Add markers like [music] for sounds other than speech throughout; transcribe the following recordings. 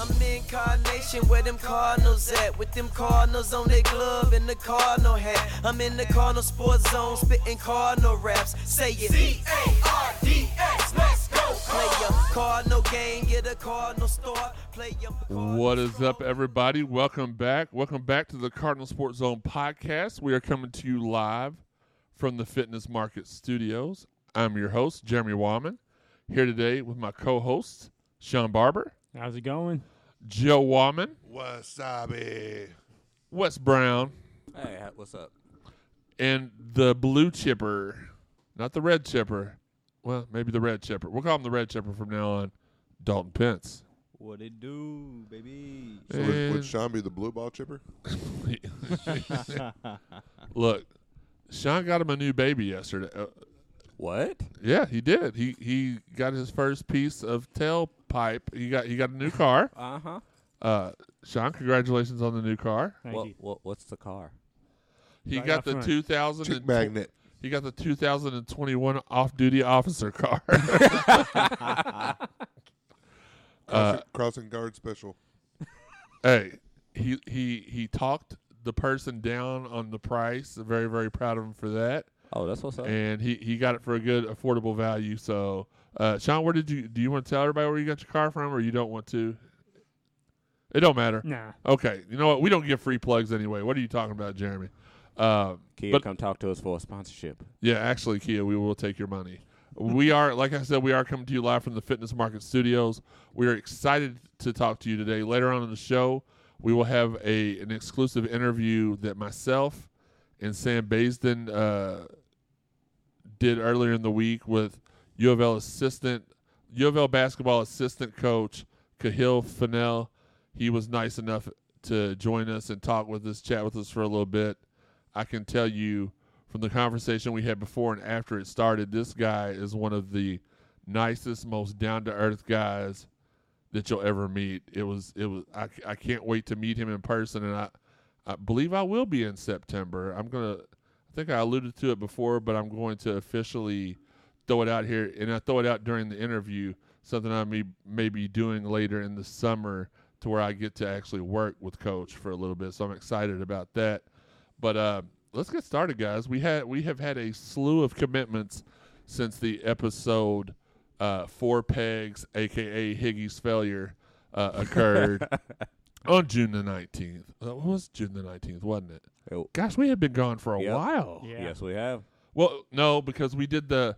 I'm incarnation where them Cardinals at. With them Cardinals on their glove and the Cardinal hat. I'm in the Cardinal sports zone spitting Cardinal raps. Say it. C-A-R-D-S, let's go. Play Cardinal game, get a Cardinal start. Play What is up, everybody? Welcome back. Welcome back to the Cardinal Sports Zone podcast. We are coming to you live from the Fitness Market Studios. I'm your host, Jeremy Wahman, here today with my co hosts, Sean Barber, How's it going? Joe Wahman, Wasabi. Wes Brown, Hey, what's up? and the blue chipper, not the red chipper. Well, maybe the red chipper. We'll call him the red chipper from now on, Dalton Pence. What it do, baby? So would, would Sean be the blue ball chipper? [laughs] Look, Sean got him a new baby yesterday. Uh, What? Yeah, he did. He he got his first piece of tailpipe. He got he got a new car. Uh huh. Uh, Sean, congratulations on the new car. Thank What, you. what? What's the car? He Right got up the front. 2000 Chick and magnet. he got the 2021 off-duty officer car. [laughs] uh, Crossing, crossing guard special. hey, he he he talked the person down on the price. Very very proud of him for that. Oh, that's what's up. And he he got it for a good affordable value. So, uh, Sean, where did you do you want to tell everybody where you got your car from, or you don't want to? It don't matter. Nah. Okay, you know what? We don't give free plugs anyway. What are you talking about, Jeremy? Uh, Kia, but come talk to us for a sponsorship. yeah, actually, Kia, we will take your money. we are, like I said, we are coming to you live from the Fitness Market Studios. We are excited to talk to you today. Later on in the show, we will have a an exclusive interview that myself and Sam Baisden uh, did earlier in the week with U of L assistant, U of L basketball assistant coach Kahil Fennell. He was nice enough to join us and talk with us, chat with us for a little bit. I can tell you from the conversation we had before and after it started, this guy is one of the nicest, most down to earth guys that you'll ever meet. It was, it was. I, I can't wait to meet him in person, and I, I believe I will be in September. I'm gonna. I think I alluded to it before, but I'm going to officially throw it out here, and I throw it out during the interview. Something I may may be doing later in the summer, to where I get to actually work with Coach for a little bit. So I'm excited about that. But uh, let's get started, guys. We had we have had a slew of commitments since the episode uh, Four Pegs, aka Higgy's failure, uh, occurred [laughs] on June the nineteenth. Uh, what was June the nineteenth? Wasn't it? Oh, Gosh, we have been gone for a Yep. while. Yeah. Yes, we have. Well, no, because we did the,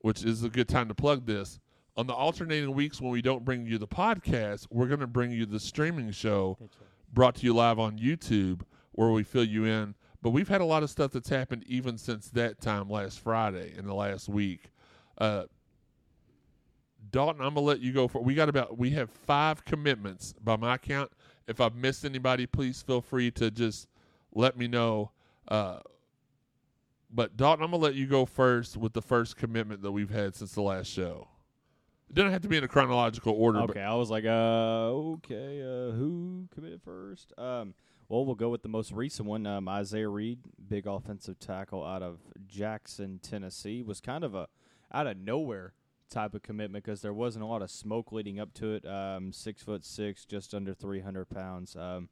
which is a good time to plug this. On the alternating weeks when we don't bring you the podcast, we're going to bring you the streaming show That's right. brought to you live on YouTube where we fill you in. But we've had a lot of stuff that's happened even since that time last Friday in the last week. Uh, Dalton, I'm gonna let you go for. We got about we have five commitments by my count. If I've missed anybody, please feel free to just let me know. Uh, but Dalton, I'm gonna let you go first with the first commitment that we've had since the last show. It doesn't have to be in a chronological order. Okay, I was like, uh, okay, uh, who committed first? Um, well, we'll go with the most recent one. Um, Isaiah Reed, big offensive tackle out of Jackson, Tennessee, was kind of a out of nowhere type of commitment because there wasn't a lot of smoke leading up to it. Um, six foot six, just under three hundred pounds. Um,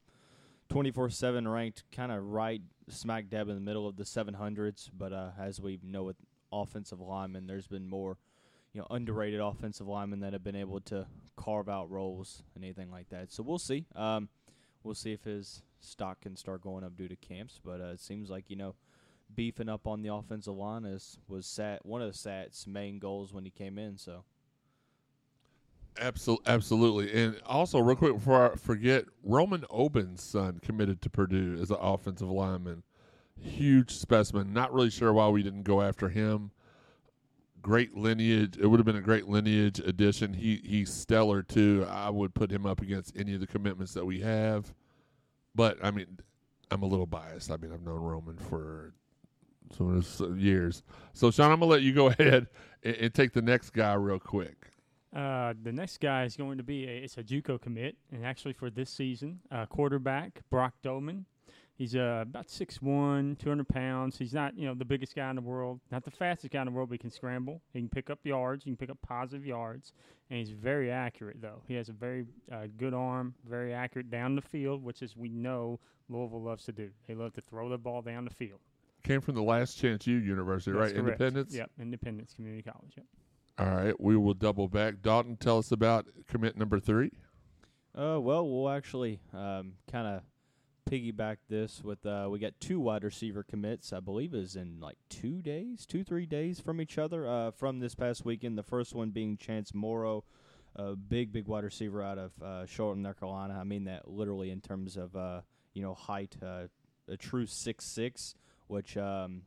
24/7 ranked kind of right smack dab in the middle of the 700s, but uh, as we know with offensive linemen, there's been more you know underrated offensive linemen that have been able to carve out roles and anything like that. So we'll see. Um, we'll see if his stock can start going up due to camps. But uh, it seems like you know beefing up on the offensive line is was Sat one of Sat's main goals when he came in. So Absolutely, absolutely, and also real quick before I forget, Roman Oben's son committed to Purdue as an offensive lineman. Huge specimen. Not really sure why we didn't go after him. Great lineage. It would have been a great lineage addition. He he's stellar too. I would put him up against any of the commitments that we have. But I mean, I'm a little biased. I mean, I've known Roman for some some years. So Sean, I'm gonna let you go [laughs] ahead and, and take the next guy real quick. Uh, the next guy is going to be a, it's a JUCO commit, and actually for this season, uh, quarterback Brock Domann, He's uh, about 6'1", 200 pounds. He's not, you know, the biggest guy in the world, not the fastest guy in the world, but he can scramble. He can pick up yards. He can pick up positive yards. And he's very accurate, though. He has a very uh, good arm, very accurate down the field, which is we know Louisville loves to do. They love to throw the ball down the field. Came from the Last Chance U University, That's right? correct. Independence. Yep, Independence Community College. Yep. All right, we will double back. Dalton, tell us about commit number three. Uh, well, we'll actually um, kind of piggyback this with uh, we got two wide receiver commits. I believe is in like two days, two three days from each other. Uh, from this past weekend, the first one being Chance Morrow, a big big wide receiver out of uh, Charlotte, North Carolina. I mean that literally in terms of uh, you know height, uh, a true six six, which. Um,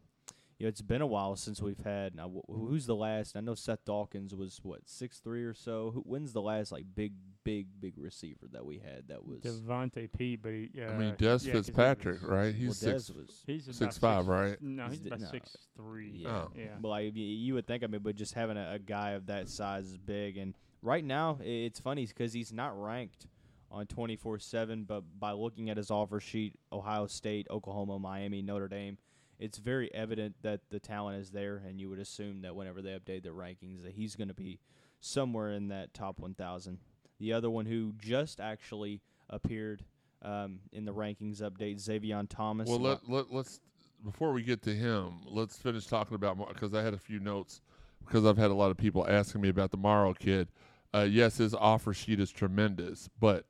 you know, it's been a while since we've had. Now, wh- who's the last? I know Seth Dawkins was what six three or so. Who, when's the last like big, big, big receiver that we had? That was Devontae Pete, but he, uh, I mean, Des yeah, 'cause he Fitzpatrick, was- right? He's well, six. Dez was. He's about Six five, six- right? No, He's he's the- about no. six three. Yeah. Oh. yeah. But like you, you would think, I mean, but just having a, a guy of that size is big. And right now, it's funny because he's not ranked on twenty four seven. But by looking at his offer sheet, Ohio State, Oklahoma, Miami, Notre Dame, it's very evident that the talent is there. And you would assume that whenever they update their rankings, that he's going to be somewhere in that top one thousand. The other one who just actually appeared um, in the rankings update, Xavion Thomas. Well, let, let let's before we get to him, let's finish talking about because I had a few notes because I've had a lot of people asking me about the Morrow kid. Uh, yes, his offer sheet is tremendous, but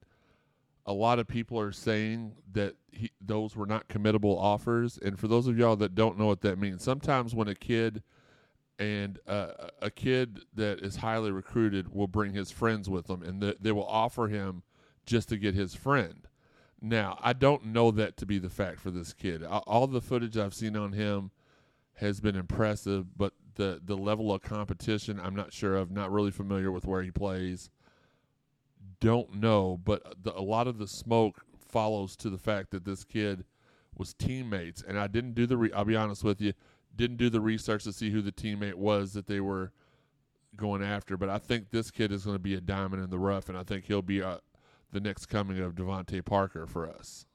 a lot of people are saying that he, those were not committable offers. And for those of y'all that don't know what that means, sometimes when a kid and uh, a kid that is highly recruited will bring his friends with them, and th- they will offer him just to get his friend. Now, I don't know that to be the fact for this kid. All the footage I've seen on him has been impressive, but the the level of competition I'm not sure of. Not really familiar with where he plays. Don't know, but the, a lot of the smoke follows to the fact that this kid was teammates, and I didn't do the. Re- I'll be honest with you, didn't do the research to see who the teammate was that they were going after. But I think this kid is going to be a diamond in the rough, and I think he'll be uh, the next coming of DeVante Parker for us.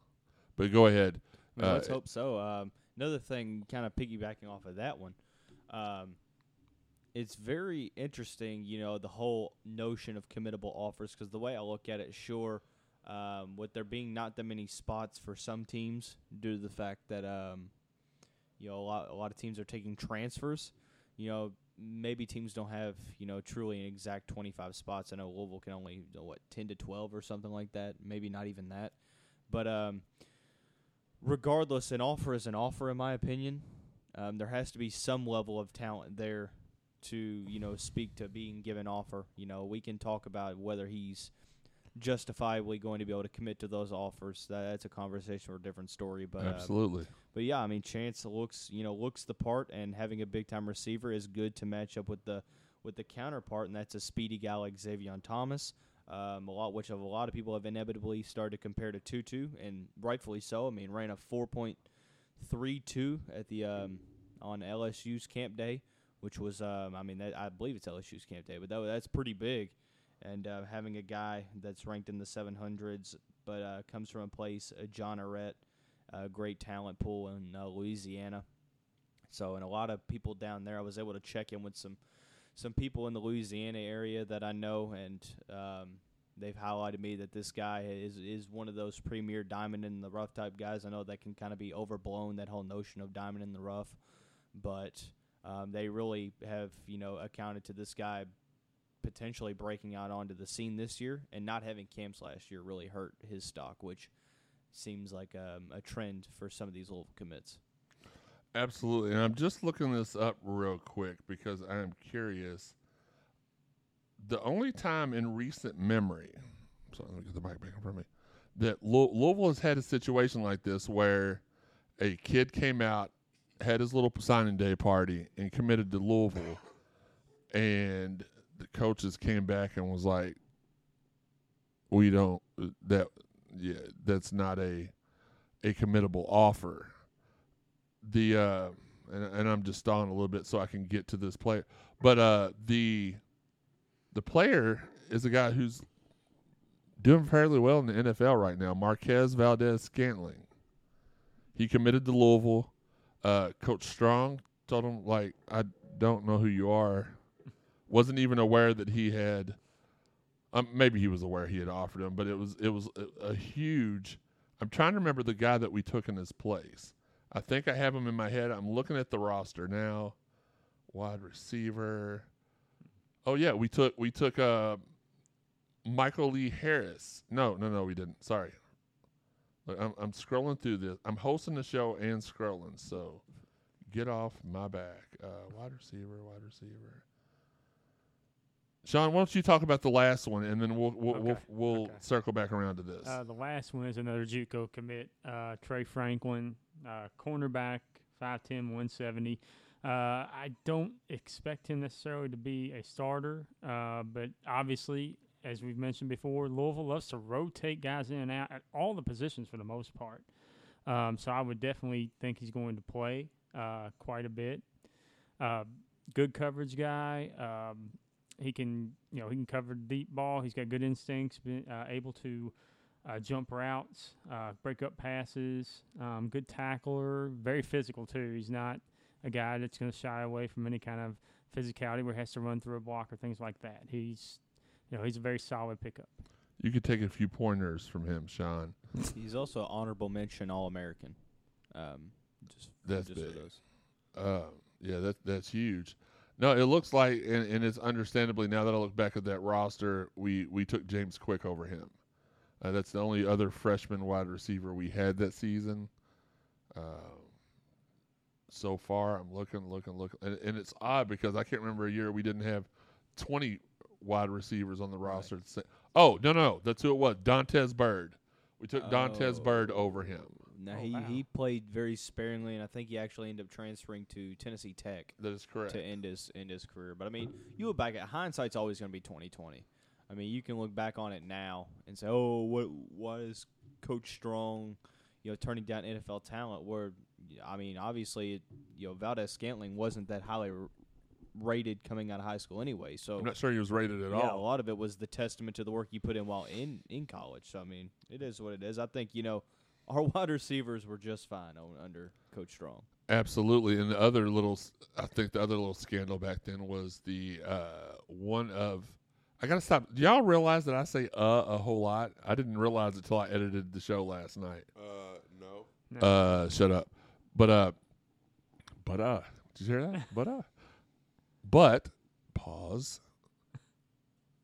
But go ahead. Well, let's Uh, hope so. Um, another thing, kind of piggybacking off of that one, um, it's very interesting, you know, the whole notion of committable offers. Because the way I look at it, sure, um, with there being not that many spots for some teams due to the fact that, um, you know, a lot a lot of teams are taking transfers. You know, maybe teams don't have you know truly an exact 25 spots. I know Louisville can only you know, what 10 to 12 or something like that. Maybe not even that, but um regardless, an offer is an offer, in my opinion. Um, there has to be some level of talent there to, you know, speak to being given offer. You know, we can talk about whether he's justifiably going to be able to commit to those offers. That, that's a conversation for a different story. But um, Absolutely. but yeah, I mean, Chance looks, you know, looks the part, and having a big time receiver is good to match up with the with the counterpart, and that's a speedy guy like Xavion Thomas. Um, a lot, which of a lot of people have inevitably started to compare to Tutu, and rightfully so. I mean, ran a four point three two at the um, on LSU's camp day, which was, um, I mean, that, I believe it's LSU's camp day, but that, that's pretty big. And uh, having a guy that's ranked in the 700s, but uh, comes from a place, uh, Jeanerette, a great talent pool in uh, Louisiana. So, and a lot of people down there, I was able to check in with some some people in the Louisiana area that I know, and um, they've highlighted me that this guy is is one of those premier diamond in the rough type guys. I know that can kind of be overblown that whole notion of diamond in the rough, but um, they really have you know accounted to this guy potentially breaking out onto the scene this year, and not having camps last year really hurt his stock, which seems like um, a trend for some of these little commits. Absolutely. And I'm just looking this up real quick because I am curious. The only time in recent memory, sorry, let me get the mic back in front of me, that Lou- Louisville has had a situation like this where a kid came out, had his little signing day party, and committed to Louisville, and the coaches came back and was like, "We don't that yeah that's not a a committable offer." the uh and, and I'm just stalling a little bit so I can get to this player. But uh the the player is a guy who's doing fairly well in the NFL right now, Marquez Valdes-Scantling. He committed to Louisville. Uh, Coach Strong told him like, "I don't know who you are." Wasn't even aware that he had. Um, maybe he was aware he had offered him, but it was it was a, a huge. I'm trying to remember the guy that we took in his place. I think I have him in my head. I'm looking at the roster now. Wide receiver. Oh yeah, we took we took uh Michael Lee Harris. No, no, no, we didn't. Sorry. Look, I'm I'm scrolling through this. I'm hosting the show and scrolling, so get off my back. Uh, wide receiver, wide receiver. Sean, why don't you talk about the last one, and then we'll we'll we'll, we'll okay. circle back around to this. Uh, the last one is another JUCO commit, uh, Trey Franklin, uh, cornerback, 5'10", 170. Uh, I don't expect him necessarily to be a starter, uh, but obviously, as we've mentioned before, Louisville loves to rotate guys in and out at all the positions for the most part. Um, so I would definitely think he's going to play uh, quite a bit. Uh, good coverage guy. Um, he can, you know, he can cover deep ball. He's got good instincts. Been uh, able to uh, jump routes, uh, break up passes. Um, good tackler. Very physical too. He's not a guy that's going to shy away from any kind of physicality where he has to run through a block or things like that. He's, you know, he's a very solid pickup. you could take a few pointers from him, Sean. [laughs] He's also an honorable mention All American. Um, just That's just for big. those. Uh, yeah, that that's huge. No, it looks like, and, and it's understandably now that I look back at that roster, we we took James Quick over him. Uh, that's the only other freshman wide receiver we had that season. Uh, so far, I'm looking, looking, looking, and, and it's odd because I can't remember a year we didn't have 20 wide receivers on the roster. at the Oh no, no, that's who it was. Dantes Bird. We took Dantes Oh. Bird over him. No, Oh, he, wow. he played very sparingly, and I think he actually ended up transferring to Tennessee Tech That is correct. to end his end his career. But I mean, you look back at hindsight's always going to be twenty twenty. I mean, you can look back on it now and say, "Oh, what why is Coach Strong, you know, turning down NFL talent?" Where I mean, obviously, it, you know, Valdes-Scantling wasn't that highly r- rated coming out of high school anyway. So I'm not sure he was rated at all. a lot of it was the testament to the work you put in while in in college. So I mean, it is what it is. I think you know [laughs] our wide receivers were just fine on, under Coach Strong. Absolutely, and the other little, I think the other little scandal back then was the uh, one of. I gotta stop. Do y'all realize that I say "uh" a whole lot? I didn't realize it till I edited the show last night. Uh, no. No. Uh, shut up. But uh, but uh, did you hear that? But uh, but pause.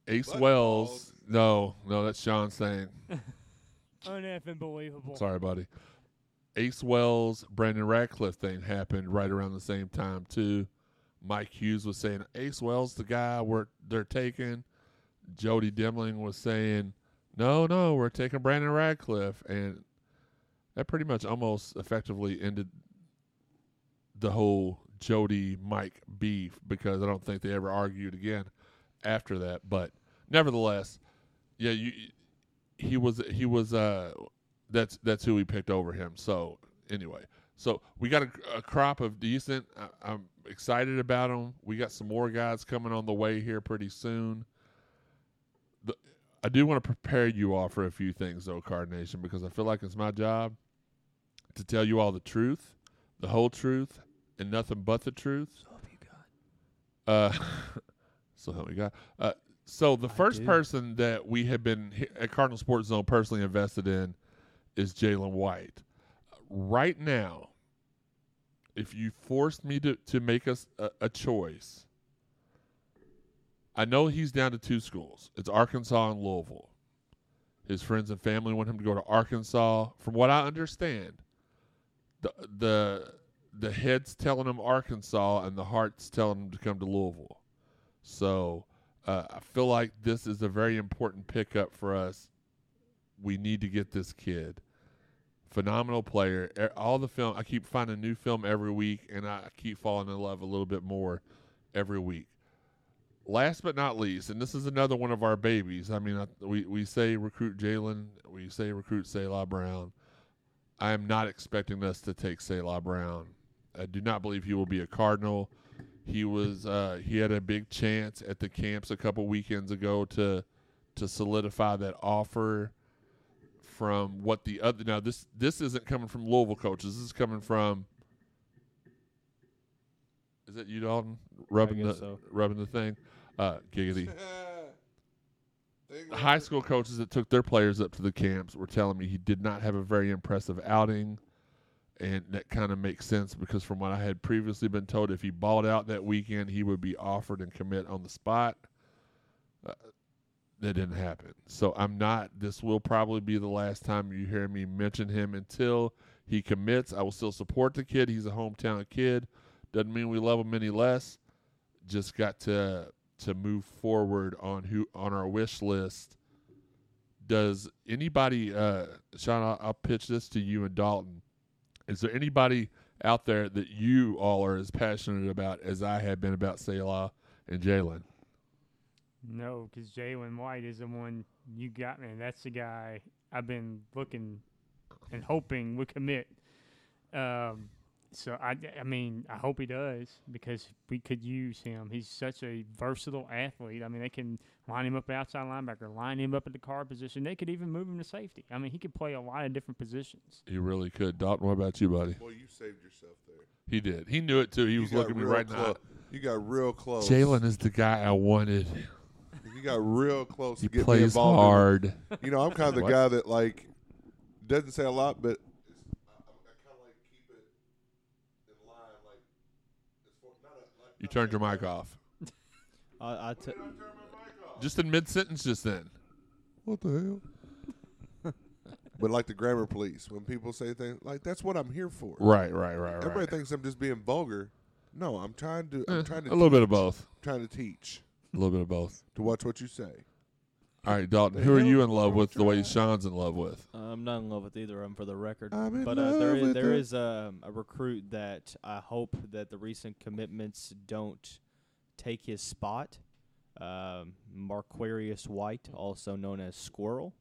Ace But Wells. pause. No, no, that's Sean saying. [laughs] Uneffing believable. Sorry, buddy. Ace Wells, Brandon Radcliffe thing happened right around the same time too. Mike Hughes was saying Ace Wells the guy we're they're taking. Jody Demling was saying, No, no, we're taking Brandon Radcliffe and that pretty much almost effectively ended the whole Jody Mike beef because I don't think they ever argued again after that. But nevertheless, yeah, you he was he was uh that's that's who we picked over him. So anyway, so we got a, a crop of decent. I, I'm excited about them. We got some more guys coming on the way here pretty soon. The, I do want to prepare you all for a few things, though, Card Nation, because I feel like it's my job to tell you all the truth, the whole truth, and nothing but the truth. So help you God. Uh, [laughs] so help me God. Uh, so the first do. person that we have been at Cardinal Sports Zone personally invested in is Jalen White. Right now, if you forced me to, to make us a, a choice, I know he's down to two schools. It's Arkansas and Louisville. His friends and family want him to go to Arkansas. From what I understand, the the the head's telling him Arkansas and the heart's telling him to come to Louisville. So uh, I feel like this is a very important pickup for us. We need to get this kid. Phenomenal player. All the film, I keep finding new film every week, and I keep falling in love a little bit more every week. Last but not least, and this is another one of our babies. I mean, I, we we say recruit Jalen, we say recruit Selah Brown. I am not expecting us to take Selah Brown. I do not believe he will be a Cardinal. He was uh, he had a big chance at the camps a couple weekends ago to to solidify that offer from what the other now this this isn't coming from Louisville coaches. This is coming from is it you Dalton rubbing the so. rubbing the thing? Uh, giggity. [laughs] High school coaches that took their players up to the camps were telling me he did not have a very impressive outing. And that kind of makes sense because from what I had previously been told, if he balled out that weekend, he would be offered and commit on the spot. Uh, that didn't happen. So I'm not, this will probably be the last time you hear me mention him until he commits. I will still support the kid. He's a hometown kid. Doesn't mean we love him any less. Just got to to move forward on who on our wish list. Does anybody, uh, Sean? I'll, I'll pitch this to you and Dalton. Is there anybody out there that you all are as passionate about as I have been about Selah and Jalen? No, because Jalen White is the one you got, man. That's the guy I've been looking and hoping would commit. Um, so I, I mean, I hope he does because we could use him. He's such a versatile athlete. I mean, they can line him up at outside linebacker, line him up at the guard position. They could even move him to safety. I mean, he could play a lot of different positions. He really could. Dalton, what about you, buddy? Boy, you saved yourself there. He did. He knew it too. He You was looking at me real right now. You got real close. Jalen is the guy I wanted. You got real close He to get me plays involved. in hard. You know, I'm kind of [laughs] the guy that like doesn't say a lot, but I, kind of like keep it in line. Like, it's for, not a, like You turned your mic off. [laughs] I, I t- Just in mid sentence, just then. What the hell? [laughs] but like the grammar police, when people say things like that's what I'm here for. Right, right, right, right. Everybody thinks I'm just being vulgar. No, I'm trying to. I'm Eh, trying to a little bit of teach. both. trying to teach A little bit of both. to watch what you say. All right, Dalton. Who are you in love with? The way Sean's in love with? I'm not in love with either of them for the record. I'm in but uh, there love is with there her. is um, a recruit that I hope that the recent commitments don't take his spot. Um, Marquarius White, also known as Squirrel.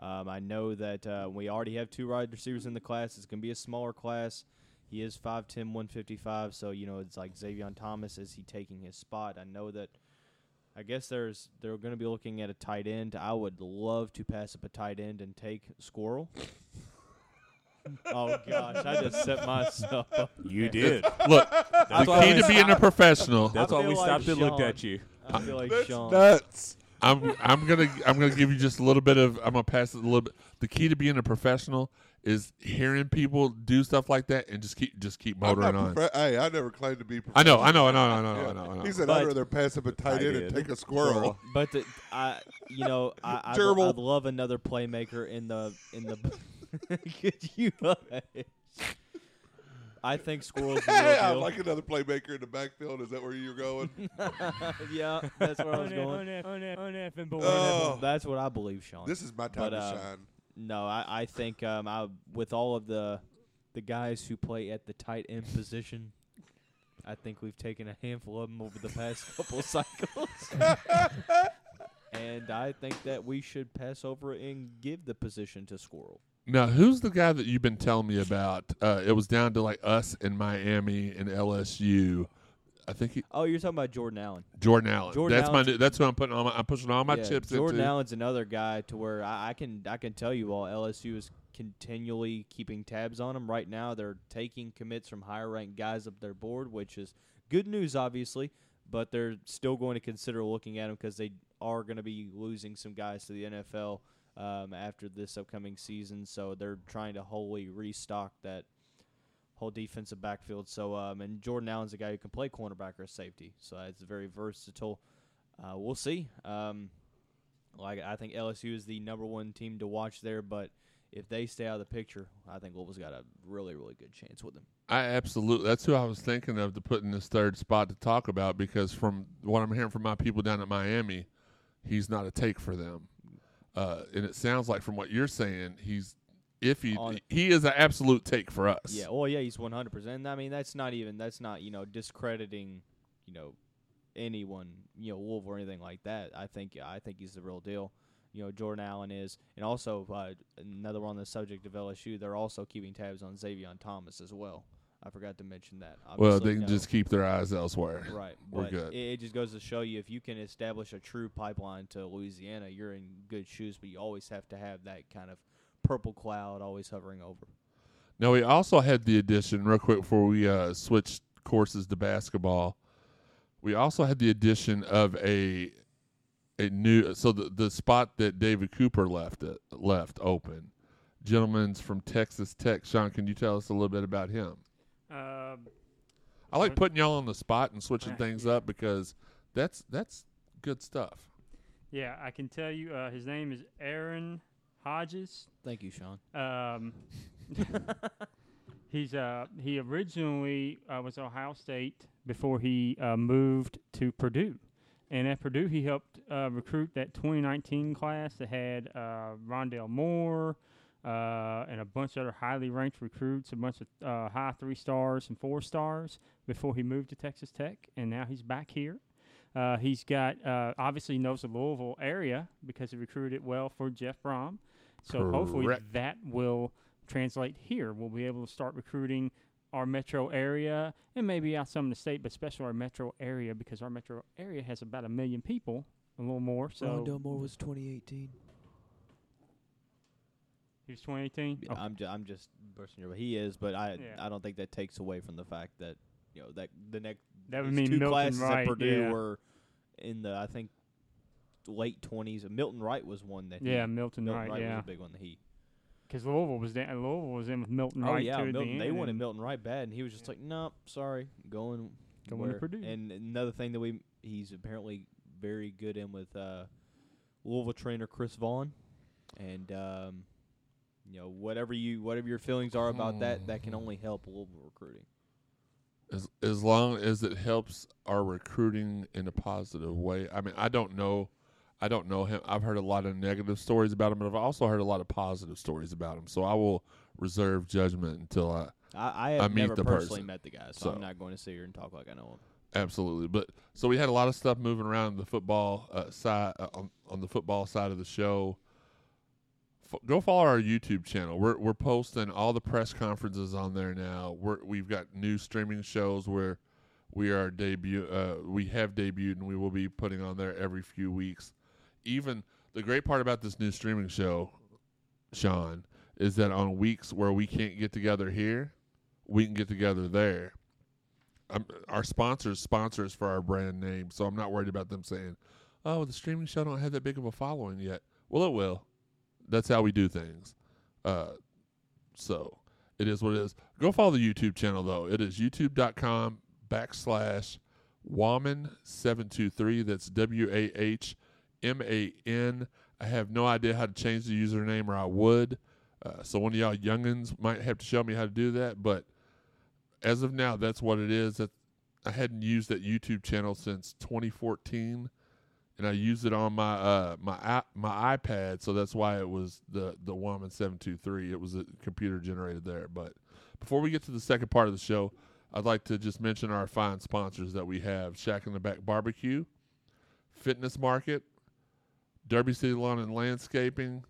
Um, I know that uh, we already have two wide receivers in the class. It's going to be a smaller class. He is 5'10", 155, so you know it's like Xavier Thomas. Is he taking his spot? I know that. I guess there's they're going to be looking at a tight end. I would love to pass up a tight end and take Squirrel. [laughs] oh gosh, I just set myself up. You [laughs] did. Look, That's the why key we to being a professional. That's I why feel we like stopped and looked at you. I feel like That's Sean. nuts. I'm I'm gonna I'm gonna give you just a little bit of I'm gonna pass it a little bit. The key to being a professional is hearing people do stuff like that and just keep just keep I'm motoring not on. profe- hey, I never claimed to be. I know, I know, I know, I Yeah. know, I know, I know. He said, But- "I'd rather pass up a tight I end and did. take a squirrel." But the, I, you know, [laughs] I, I'd, Gerbil. I'd love another playmaker in the in the. [laughs] Could you? hush? I think Squirrel's [laughs] the real Hey, deal. like another playmaker in the backfield. Is that where you're going? [laughs] yeah, that's where I was going. Oh. That's what I believe, Sean. this is my time But, to uh, shine. No, I, I think um, I, with all of the the guys who play at the tight end position, I think we've taken a handful of them over the past [laughs] couple cycles. and I think that we should pass over and give the position to Squirrel. Now, who's the guy that you've been telling me about? Uh, it was down to like us in Miami and LSU. I think he, Oh, you're talking about Jordan Allen. Jordan Allen. Jordan that's Allen's- my. That's who I'm putting all my. I'm pushing all my Yeah, chips Jordan into. Allen's another guy to where I, I can I can tell you all LSU is continually keeping tabs on him. Right now, they're taking commits from higher ranked guys up their board, which is good news, obviously. But they're still going to consider looking at him because they are going to be losing some guys to the NFL um, after this upcoming season. So they're trying to wholly restock that whole defensive backfield. So um, and Jordan Allen's a guy who can play cornerback or safety, so it's very versatile. Uh, we'll see. Um, like I think LSU is the number one team to watch there, but if they stay out of the picture, I think Louisville's got a really really good chance with them. I absolutely. That's who I was thinking of to put in this third spot to talk about because from what I'm hearing from my people down at Miami, he's not a take for them. Uh, and it sounds like from what you're saying, he's if he On- he is an absolute take for us. Yeah, well, yeah, he's one hundred percent. I mean, that's not even that's not you know discrediting you know anyone you know Wolf or anything like that. I think I think he's the real deal. You know, Jordan Allen is, and also uh, another one on the subject of LSU. They're also keeping tabs on Xavier Thomas as well. I forgot to mention that. Well, they can no. just keep their eyes elsewhere. Right. We're but good. It, it just goes to show you if you can establish a true pipeline to Louisiana, you're in good shoes. But you always have to have that kind of purple cloud always hovering over. Now we also had the addition, real quick before we uh, switched courses to basketball. We also had the addition of a a new so the the spot that David Cooper left it, left open. Gentleman's from Texas Tech. Sean, can you tell us a little bit about him? Um, I like putting y'all on the spot and switching Uh, things up because that's that's good stuff. yeah, I can tell you. Uh, his name is Aaron Hodges. Thank you, Sean. Um, [laughs] he's uh he originally uh, was Ohio State before he uh, moved to Purdue, and at Purdue he helped uh, recruit that 2019 class that had uh, Rondale Moore. Uh, and a bunch of other highly ranked recruits, a bunch of uh, high three stars and four stars before he moved to Texas Tech, and now he's back here. Uh, he's got uh, obviously knows the Louisville area because he recruited well for Jeff Brohm. So hopefully that will translate here. We'll be able to start recruiting our metro area and maybe out some in the state, but especially our metro area because our metro area has about a million people, a little more. So Rondale Moore was 2018. He was 2018. Yeah, Okay. I'm ju- I'm just bursting your. He is, but I Yeah. I don't think that takes away from the fact that you know that the next That would mean two Milton classes Wright, at Purdue yeah. were in the I think late twenties. Milton Wright was one that yeah, he, Milton, Milton Wright. Wright Yeah, was a big one that he. because Louisville was down, Louisville was in with Milton Oh Wright yeah, too. at the Milton. They wanted Milton Wright bad, and he was just Yeah. like, "Nope, sorry, going Going to Purdue. And another thing that we he's apparently very good in with uh, Louisville trainer Chris Vaughn, and um, you know whatever you whatever your feelings are about that, that can only help Louisville recruiting. as as long as it helps our recruiting in a positive way. I mean, I don't know, I don't know him. I've heard a lot of negative stories about him, but I've also heard a lot of positive stories about him. So I will reserve judgment until I I, I have I meet never the personally person. met the guy, so, So- I'm not going to sit here and talk like I know him. absolutely. But so we had a lot of stuff moving around the football uh, side uh, on on the football side of the show. F- go follow our YouTube channel. We're we're posting all the press conferences on there now. We're we've got new streaming shows where we are debut. Uh, we have debuted and we will be putting on there every few weeks. Even the great part about this new streaming show, Sean, is that on weeks where we can't get together here, we can get together there. Um, our sponsors sponsors for our brand name, so I'm not worried about them saying, "Oh, the streaming show don't have that big of a following yet." Well, it will. That's how we do things. Uh, so it is what it is. Go follow the YouTube channel though. It is youtube.com backslash Wahman723. That's W A H M A N. I have no idea how to change the username, or I would. Uh, so one of y'all youngins might have to show me how to do that. But as of now, that's what it is. That I hadn't used that YouTube channel since 2014, and I used it on my uh, my my iPad. So that's why it was the the Wahman 723. It was a computer generated there. But before we get to the second part of the show, I'd like to just mention our fine sponsors that we have: Shack in the Back Barbecue, Fitness Market, Derby City Lawn and Landscaping,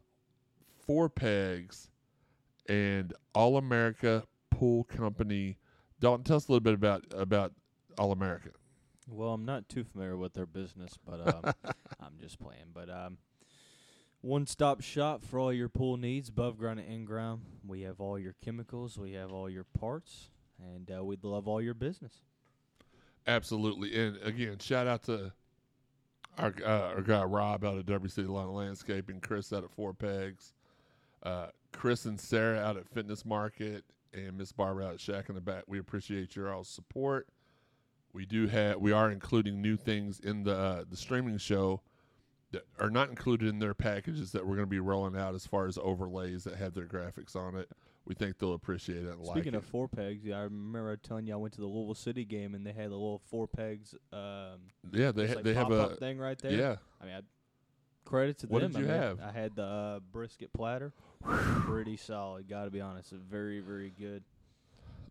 Four Pegs, and All America Pool Company. Dalton, tell us a little bit about about All America. Well, I'm not too familiar with their business, but um, [laughs] I'm just playing. But um, one-stop shop for all your pool needs, above ground and in ground. We have all your chemicals, we have all your parts, and uh, we'd love all your business. Absolutely, and again, shout out to our uh, our guy Rob out Derby City Lawn and Landscaping, Chris out at Four Pegs, uh, Chris and Sarah out at Fitness Market, and Miss Barbara out at Shack in the Back. We appreciate your all support. We do have we are including new things in the uh, the streaming show that are not included in their packages that we're going to be rolling out as far as overlays that have their graphics on it. We think they'll appreciate it and like Speaking it. of four pegs, yeah, I remember telling you I went to the Louisville City game and they had a little four pegs. Um, yeah, they ha- like they have a thing right there. yeah. I mean, I, credit to What them. did you I mean, have? I had the uh, brisket platter. Pretty solid. Got to be honest, very very good.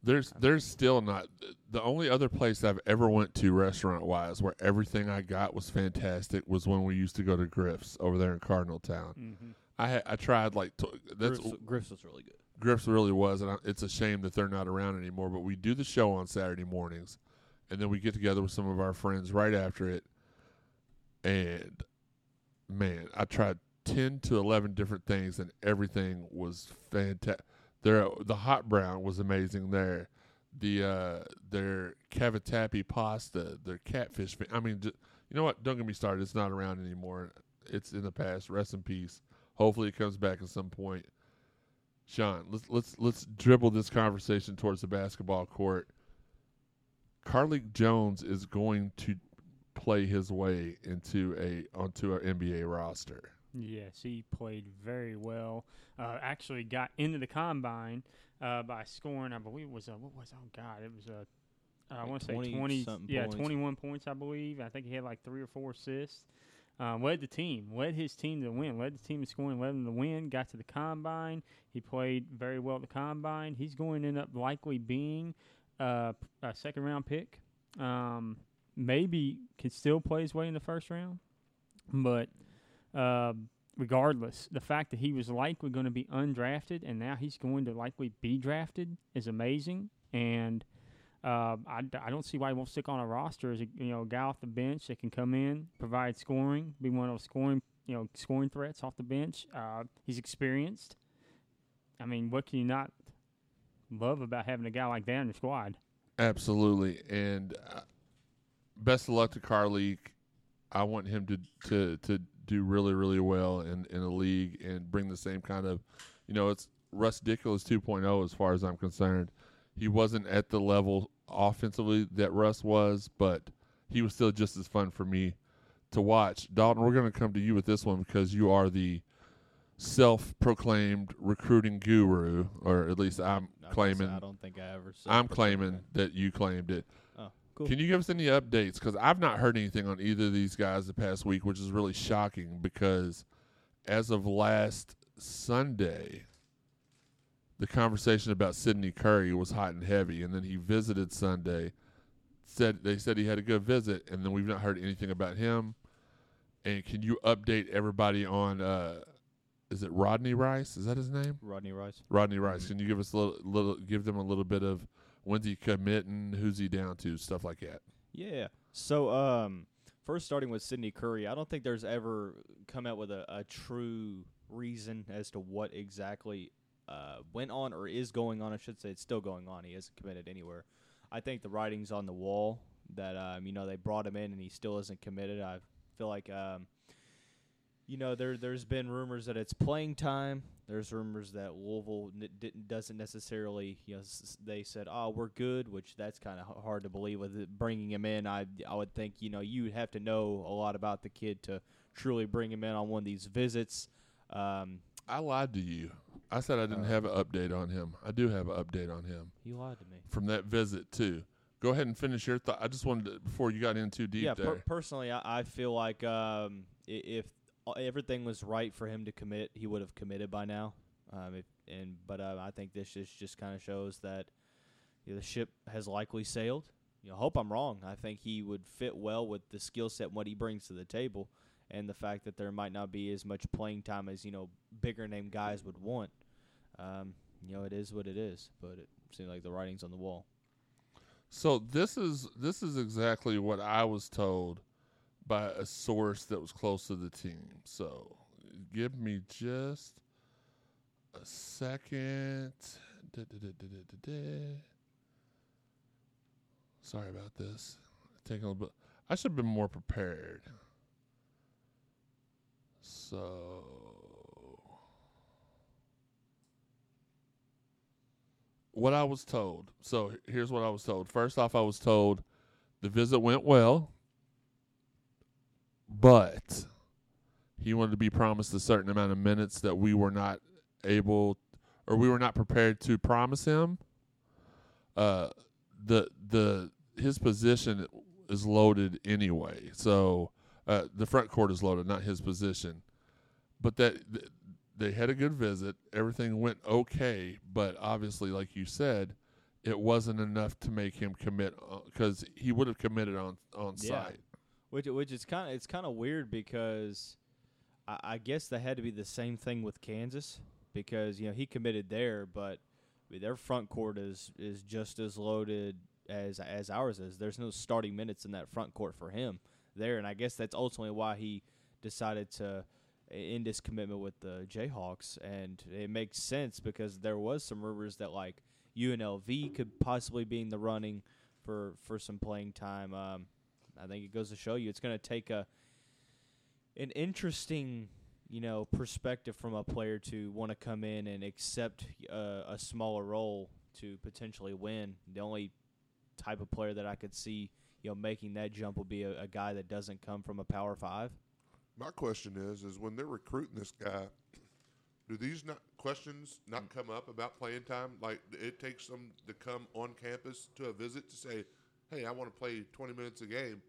There's there's still not the only other place I've ever went to restaurant wise where everything I got was fantastic was when we used to go to Griff's over there in Cardinal Town. Mm-hmm. I had, I tried like that's Griff's, Griff's was really good. Griff's really was, and I, it's a shame that they're not around anymore. But we do the show on Saturday mornings, and then we get together with some of our friends right after it. And man, I tried ten to eleven different things, and everything was fantastic. Their the hot brown was amazing there. The uh, their cavatappi pasta, their catfish. fi- I mean, you know what? Don't get me started. It's not around anymore. It's in the past. Rest in peace. Hopefully, it comes back at some point. Sean, let's let's let's dribble this conversation towards the basketball court. Carlik Jones is going to play his way into a onto our NBA roster. Yes, he played very well. Uh, actually, got into the combine uh, by scoring. I believe it was uh, what was oh god, it was uh, I Like want to say 20 yeah, points. twenty-one points. I believe. I think he had like three or four assists. Uh, led the team, led his team to win, led the team in scoring, led them to win. Got to the combine. He played very well at the combine. He's going to end up likely being uh, a second round pick. Um, maybe can still play his way in the first round, but uh, regardless, the fact that he was likely going to be undrafted and now he's going to likely be drafted is amazing. And uh, I, I don't see why he won't stick on a roster as a you know guy off the bench that can come in, provide scoring, be one of scoring you know scoring threats off the bench. Uh, he's experienced. I mean, what can you not love about having a guy like that in your squad? Absolutely, and uh, best of luck to Carlik. I want him to to to do really really well in in a league and bring the same kind of, you know, it's Russdiculous 2.0 as far as I'm concerned. He wasn't at the level offensively that Russ was, but he was still just as fun for me to watch. Dalton, we're going to come to you with this one because you are the self-proclaimed recruiting guru, or at least I'm I was gonna say, claiming. I don't think I ever. said I'm that. claiming that you claimed it. Cool. Can you give us any updates? Because I've not heard anything on either of these guys the past week, which is really shocking. Because as of last Sunday, the conversation about Sidney Curry was hot and heavy, and then he visited Sunday. Said they said he had a good visit, and then we've not heard anything about him. And can you update everybody on? uh Is it Rodney Rice? Is that his name? Rodney Rice. Rodney Rice. Can you give us a little, little give them a little bit of when's he committing, who's he down to, stuff like that. Yeah. So, um, first starting with Sidney Curry, I don't think there's ever come out with a, a true reason as to what exactly uh, went on or is going on. I should say it's still going on. He hasn't committed anywhere. I think the writing's on the wall that um, you know they brought him in and he still isn't committed. I feel like um, you know there there's been rumors that it's playing time. There's rumors that Louisville n- didn't doesn't necessarily you know s- they said oh we're good, which that's kind of hard to believe with it, bringing him in. I I would think you know you would have to know a lot about the kid to truly bring him in on one of these visits. Um, I lied to you. I said I didn't Uh. have an update on him. I do have an update on him you lied to me. from that visit too. Go ahead and finish your thought. I just wanted to, before you got in too deep yeah, there. per- personally, I, I feel like um, i- if everything was right for him to commit, he would have committed by now. Um, if, and but uh, I think this just just kind of shows that you know, the ship has likely sailed. You know, hope I'm wrong. I think he would fit well with the skill set and what he brings to the table, and the fact that there might not be as much playing time as you know bigger name guys would want. Um, you know, it is what it is, but it seems like the writing's on the wall. So this is this is exactly what I was told by a source that was close to the team. So give me just a second. Da, da, da. Sorry about this. Taking a little bit. I should have been more prepared. So what I was told. So here's what I was told. First off, I was told the visit went well, but he wanted to be promised a certain amount of minutes that we were not able or we were not prepared to promise him. Uh, the the his position is loaded anyway, so uh, the front court is loaded, not his position. But that th- they had a good visit. Everything went okay, but obviously, like you said, it wasn't enough to make him commit because he would have committed on on Yeah. site. Which which is kind of it's kind of weird because I, I guess that had to be the same thing with Kansas because you know he committed there, but I mean, their front court is is just as loaded as as ours is. There's no starting minutes in that front court for him there, and I guess that's ultimately why he decided to end his commitment with the Jayhawks, and it makes sense because there was some rumors that like UNLV could possibly be in the running for for some playing time. Um, I think it goes to show you it's going to take a an interesting you know perspective from a player to want to come in and accept uh, a smaller role to potentially win. The only type of player that I could see you know making that jump would be a, a guy that doesn't come from a Power Five. My question is, is when they're recruiting this guy, do these not questions not come up about playing time? Like it takes them to come on campus to a visit to say, "Hey, I want to play 20 minutes a game,"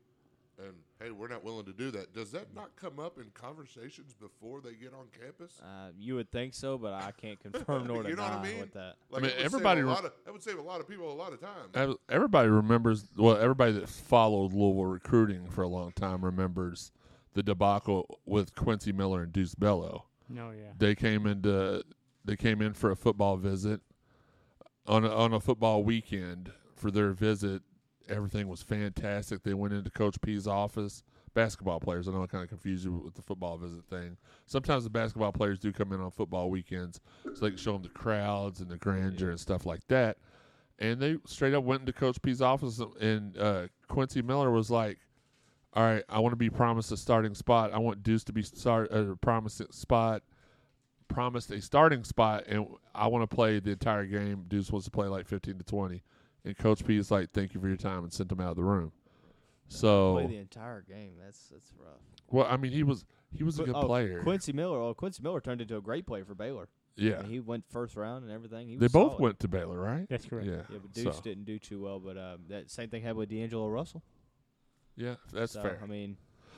and hey, we're not willing to do that. Does that not come up in conversations before they get on campus? Uh, you would think so, but I can't confirm nor [laughs] You know what I deny mean? with that. Like mean, it would save everybody re- of, that would save a lot of people a lot of time. Everybody remembers. Well, everybody that followed Louisville recruiting for a long time remembers the debacle with Quincy Miller and Deuce Bello. No, yeah. They came into they came in for a football visit on a, on a football weekend for their visit. Everything was fantastic. They went into Coach P's office. Basketball players, I know I kind of confused you with the football visit thing. Sometimes the basketball players do come in on football weekends, so they can show them the crowds and the grandeur and stuff like that. And they straight up went into Coach P's office, and uh, Quincy Miller was like, "All right, I want to be promised a starting spot. I want Deuce to be start a promised spot." promised a starting spot, and I want to play the entire game. Deuce wants to play like 15 to 20. And Coach P is like, thank you for your time, and sent him out of the room. So Play So, the entire game. That's that's rough. well, I mean, he was he was a good oh, player. Quincy Miller. Oh, Quincy Miller turned into a great player for Baylor. I yeah, mean, he went first round and everything. He they both solid. went to Baylor, right? That's correct. Yeah, Yeah, but Deuce so, didn't do too well. But um, that same thing happened with D'Angelo Russell. yeah, that's so, fair. I mean,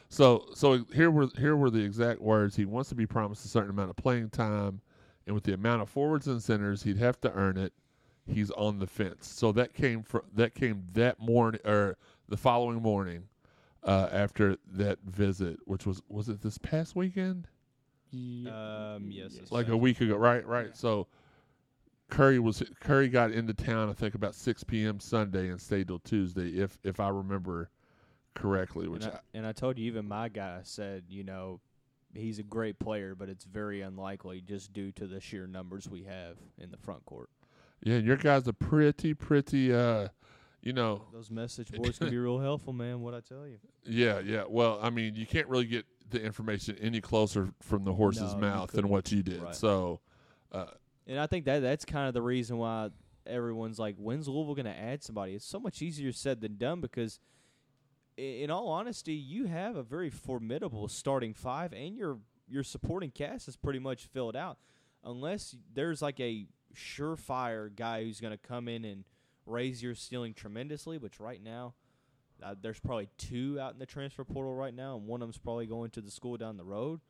So, so here were here were the exact words. He wants to be promised a certain amount of playing time, and with the amount of forwards and centers, he'd have to earn it. He's on the fence. So that came from that came that morning or the following morning uh, after that visit, which was was it this past weekend? Um, yes, Like a week ago, right? Right. Yeah. So Curry was Curry got into town. I think about six p.m. Sunday and stayed till Tuesday, if if I remember correctly. Which and, I, I, and I told you, even my guy said, you know, he's a great player, but it's very unlikely just due to the sheer numbers we have in the front court. Yeah, your guy's are pretty pretty. uh you know, Those message boards can be real helpful, man. What I tell you. Yeah, yeah. Well, I mean, you can't really get the information any closer from the horse's No, mouth than what you did. Right. So, uh, And I think that that's kind of the reason why everyone's like, when's Louisville going to add somebody? It's so much easier said than done because, i- in all honesty, you have a very formidable starting five, and your your supporting cast is pretty much filled out, unless there's like a surefire guy who's going to come in and raise your ceiling tremendously. Which right now, uh, there's probably two out in the transfer portal right now, and one of them's probably going to the school down the road.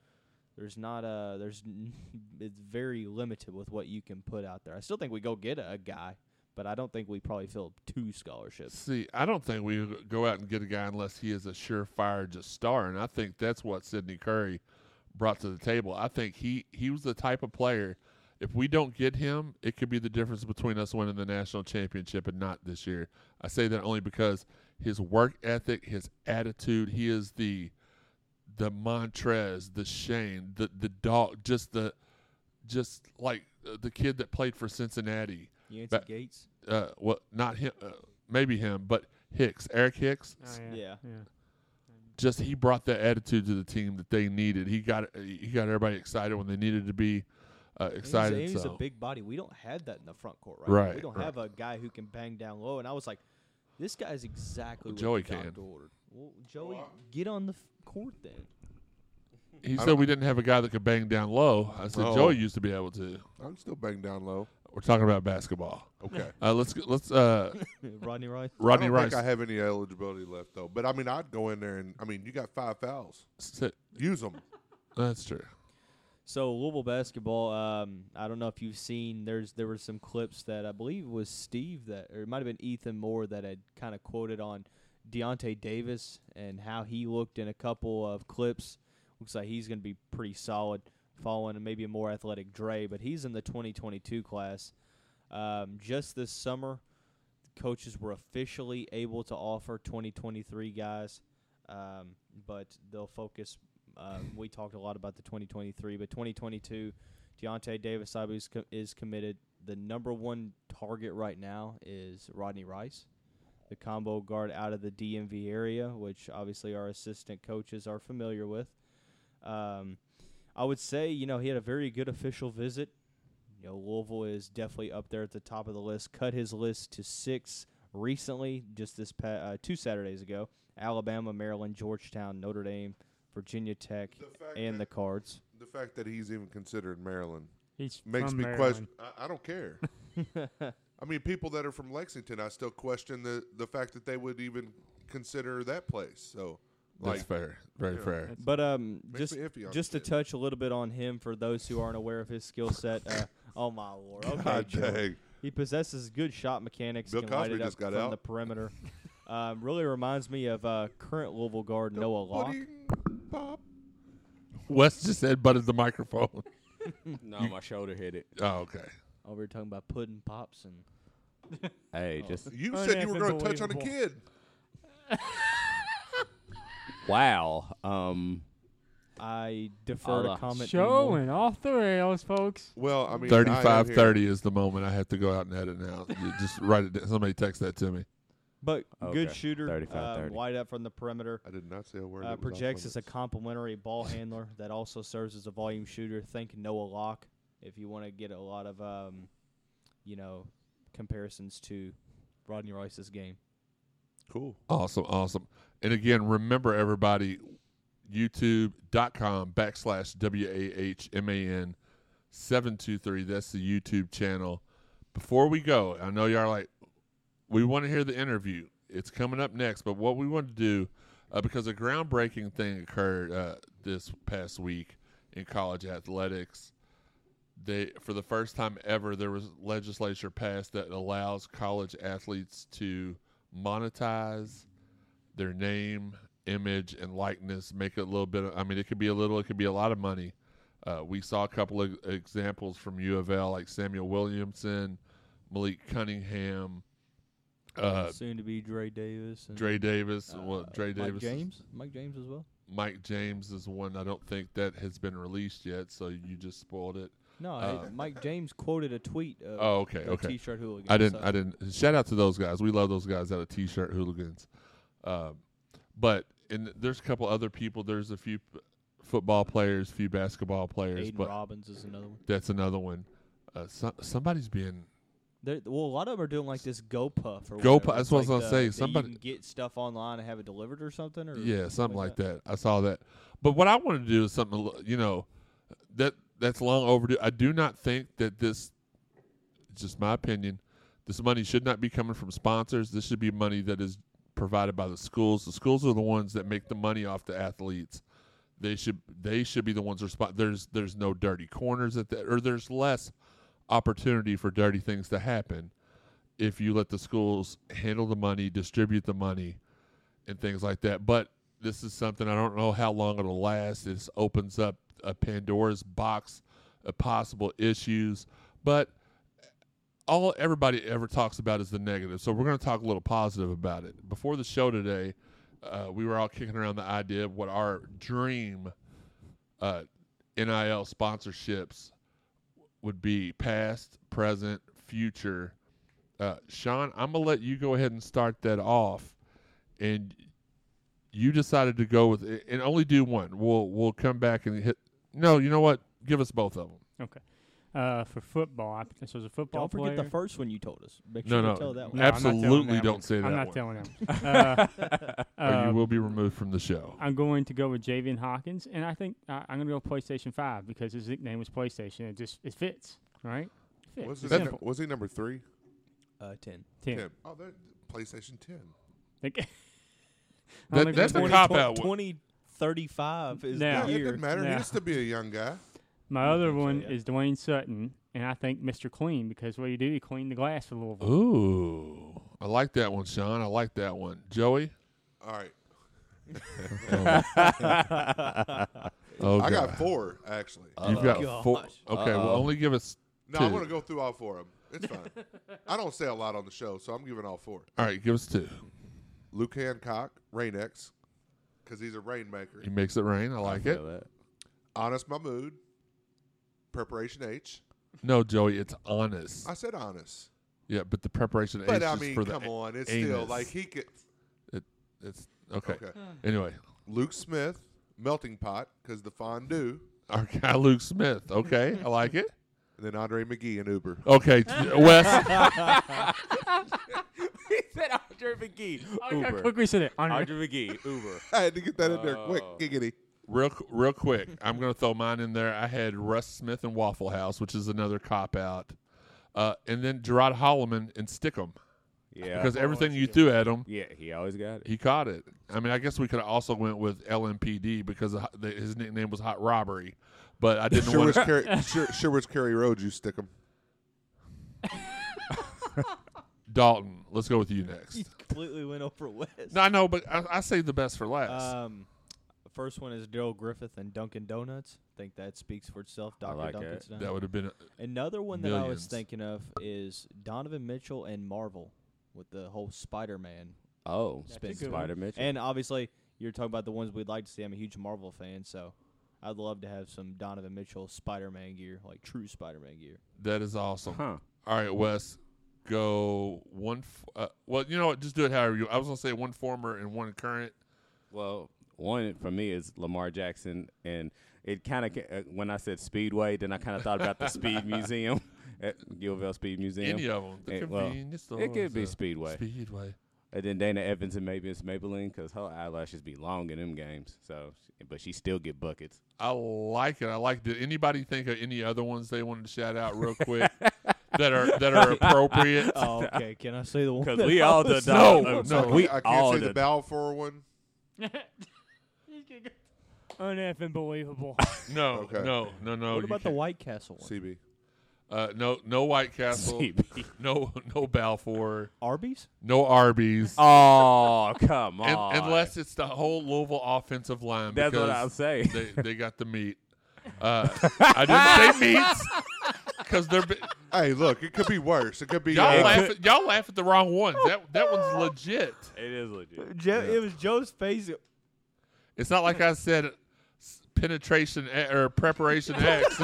There's not a there's [laughs] it's very limited with what you can put out there. I still think we go get a, a guy, but I don't think we probably fill two scholarships. see, I don't think we go out and get a guy unless he is a surefire just star, and I think that's what Sydney Curry brought to the table. I think he he was the type of player. If we don't get him, it could be the difference between us winning the national championship and not this year. I say that only because his work ethic, his attitude, he is the the Montrez, the Shane, the the dog, just the just like uh, the kid that played for Cincinnati. Yancey But- Gates. Uh, well, not him, uh, maybe him, but Hicks, Eric Hicks. Oh, yeah. Yeah. yeah. Just he brought that attitude to the team that they needed. He got he got everybody excited when they needed to be uh, excited. He's, a, he's so a big body. We don't have that in the front court right. Right, We don't right. have a guy who can bang down low. And I was like, this guy is exactly Well, what Joey the doctor can. ordered. Well, Joey, get on the f- court then. he I said we didn't have a guy that could bang down low. I said Oh. Joey used to be able to. I'm still bang down low. We're talking about basketball. Okay. Uh, let's go- let's uh, [laughs] Rodney Rice. Rodney I don't Rice. think I have any eligibility left though. But I mean, I'd go in there and I mean, you got five fouls. sit. Use them. That's true. So Louisville basketball. Um, I don't know if you've seen. There's there were some clips that I believe was Steve that, or it might have been Ethan Moore that had kind of quoted on Deontay Davis and how he looked in a couple of clips. Looks like he's going to be pretty solid, following maybe a more athletic Dre, but he's in the 2022 class. Um, just this summer, coaches were officially able to offer 2023 guys, um, but they'll focus Uh, we talked a lot about the 2023, but 2022, Deontay Davis co- is committed. The number one target right now is Rodney Rice, the combo guard out of the DMV area, which obviously our assistant coaches are familiar with. Um, I would say, you know, he had a very good official visit. You know, Louisville is definitely up there at the top of the list. Cut his list to six recently, just this pa- uh, two Saturdays ago. Alabama, Maryland, Georgetown, Notre Dame, Virginia Tech, The fact and the Cards. The fact that he's even considered Maryland He's makes from me Maryland. question. I, I don't care. [laughs] I mean, people that are from Lexington, I still question the the fact that they would even consider that place. So, That's like, fair. Very yeah. fair. But um, Makes just me iffy on just to kid. touch a little bit on him for those who aren't aware of his skill set. Uh, [laughs] oh my lord! Okay, God dang. He possesses good shot mechanics. Bill can light Cosby up just got from out. the perimeter. [laughs] um, really reminds me of uh, current Louisville guard Noah Locke. Pudding pop. Wes just said butted the microphone. [laughs] No, my shoulder hit it. oh, okay. Oh, we were talking about pudding pops and [laughs] Hey, Oh. just You said you were going to touch on a kid. [laughs] wow. Um, I defer I'll, to comment. anymore. Showing off the rails, folks. Well, I mean, I am Thirty-five here. thirty is the moment I have to go out and edit now. You just write it. down. Somebody text that to me. But good shooter, 35, um, wide up from the perimeter. I did not say a word. Uh, that was off projects as a limits. complementary ball [laughs] handler that also serves as a volume shooter. Think Noah Locke if you want to get a lot of, um, you know, comparisons to Rodney Rice's game. cool. Awesome, awesome. And again, remember everybody, youtube.com backslash W A H M A N seven two three. That's the YouTube channel. Before we go, I know y'all are like, we want to hear the interview. It's coming up next, but what we want to do, uh, because a groundbreaking thing occurred uh, this past week in college athletics. They, for the first time ever, there was legislature passed that allows college athletes to monetize their name, image, and likeness. Make it a little bit. I mean, it could be a little. It could be a lot of money. Uh, we saw a couple of examples from U of L, like Samuell Williamson, Malik Cunningham, uh, Soon to be Dre Davis. And, Dre Davis. uh, well, Dre Mike Davis. is- James. Mike James as well. Mike James is one. I don't think that has been released yet, so you just spoiled it. No, Uh, I, Mike James quoted a tweet. Of Oh, okay, okay. T-shirt hooligan. I didn't. so- I didn't. Shout out to those guys. We love those guys out of T-shirt hooligans. Um, but and there's a couple other people. There's a few p- football players, a few basketball players, Aidan but Robbins is another one. that's another one. Uh, so, somebody's being They're, well, a lot of them are doing like this GoPuff or Go whatever. That's what I was gonna the- say, somebody- get stuff online and have it delivered or something. Or yeah, something like that. I saw that. But what I want to do is something. You know, that that's long overdue. I do not think that this. It's just my opinion. This money should not be coming from sponsors. This should be money that is provided by the schools. The schools are the ones that make the money off the athletes. They should they should be the ones respond. There's there's no dirty corners at that, or there's less opportunity for dirty things to happen if you let the schools handle the money, distribute the money, and things like that. But this is something I don't know how long it'll last. This opens up a Pandora's box of possible issues. But all everybody ever talks about is the negative. So we're going to talk a little positive about it. Before the show today, uh, we were all kicking around the idea of what our dream uh, NIL sponsorships would be past, present, future. Uh, Sean, I'm gonna let you go ahead and start that off, and you decided to go with it and only do one. We'll we'll come back and hit. No, you know what? Give us both of them. Okay. Uh, for football, I, this was a football Don't forget player. the first one you told us. Make No, sure no, you tell that one. No, I'm not telling absolutely that don't one. say that I'm not one. telling him. [laughs] uh, or you uh, will be removed from the show. I'm going to go with Javian Hawkins, and I think uh, I'm going to go PlayStation Five because his nickname was PlayStation. It just it fits, right? It fits. Was, It's he, was he number three? Uh, ten. Ten. Ten. Oh, that PlayStation Ten. Like- [laughs] That- I'm gonna that's go a with- cop out. Twenty thirty five is Now- Yeah, the it doesn't matter. Yeah. He used to be a young guy. My other think so, one is Dwayne Sutton, and I think Mr. Clean because what do you do? You clean the glass for Louisville. Ooh, I like that one, Sean. I like that one, Joey. All right. [laughs] Oh, I got four actually. You've got Oh, four. gosh. Okay, well, Uh-oh. only give us. no, two. I'm going to go through all four of them. It's fine. I don't say a lot on the show, so I'm giving all four. All right, give us two. Luke Hancock, Rain-X, because he's a rainmaker. He makes it rain. I like I it. feel that. Anas Mahmoud. Preparation H. No, Joey, it's honest. I said honest. yeah, but the preparation But H I is mean, for the come on. It's anus. still like he could. It's okay. Okay. Anyway, Luke Smith, melting pot, because the fondue. our guy Luke Smith. Okay, I like it. And then Andre McGee and Uber. Okay, [laughs] Wes. he said Andre McGee. Oh, Look how Uber. quick we said it. Andre. Andre McGee. Uber. [laughs] I had to get that in there quick. Oh. Giggity. Real, real quick, I'm going to throw mine in there. I had Russ Smith and Waffle House, which is another cop out, uh, and then Gerard Holloman and Stickum Yeah. because everything you threw at him, yeah, he always got it. he caught it. I mean, I guess we could have also went with LMPD because of, the, his nickname was Hot Robbery, but I didn't Sure want was, [laughs] to. Kerry, sure, sure was Kerry Road, you stick 'em. [laughs] Dalton, let's go with you next. [laughs] You completely went over West. No, I know, but I, I saved the best for last. Um, first one is Darrell Griffith and Dunkin' Donuts. I think that speaks for itself. I Dr. like Dunkin's that. that would have been Another one that I was thinking of is Donovan Mitchell and Marvel with the whole Spider-Man Oh, That's a spin. good one. Spider Mitchell. And obviously, you're talking about the ones we'd like to see. I'm a huge Marvel fan, so I'd love to have some Donovan Mitchell Spider-Man gear, like true Spider-Man gear. that is awesome. huh. All right, Wes, go one. F- uh, well, you know what? Just do it however you. I was gonna say one former and one current. Well, one for me is Lamar Jackson, and it kind of uh, when I said Speedway, then I kind of thought about the Speed [laughs] Museum [laughs] at U of Speed Museum, Any of them. The Eh, well, it could be uh, Speedway. Speedway. and then Dana Evans and maybe it's Maybelline because her eyelashes be long in them games. So, but she still get buckets. I like it. I like. Did anybody think of any other ones they wanted to shout out real quick [laughs] that are that are appropriate? Oh, okay. Can I say the one? Because we I all was done. No, uh, no. so I we can't all say the done- Balfour one. Uneffing believable. [laughs] No, Okay. no, no, no. what you about the can't. White Castle one? CB. Uh, no, no White Castle. CB. [laughs] no, no Balfour. Arby's? No Arby's. [laughs] Oh, come Un- on. unless it's the whole Louisville offensive line. That's what because I'll say. They, they got the meat. Uh, I didn't say meats because they're. Bi- Hey, look, it could be worse. It could be. y'all uh, laugh. At, y'all laugh at the wrong ones. That that one's legit. It is legit. Joe, It was Joe's face. It's not like I said s- penetration or preparation [laughs] X,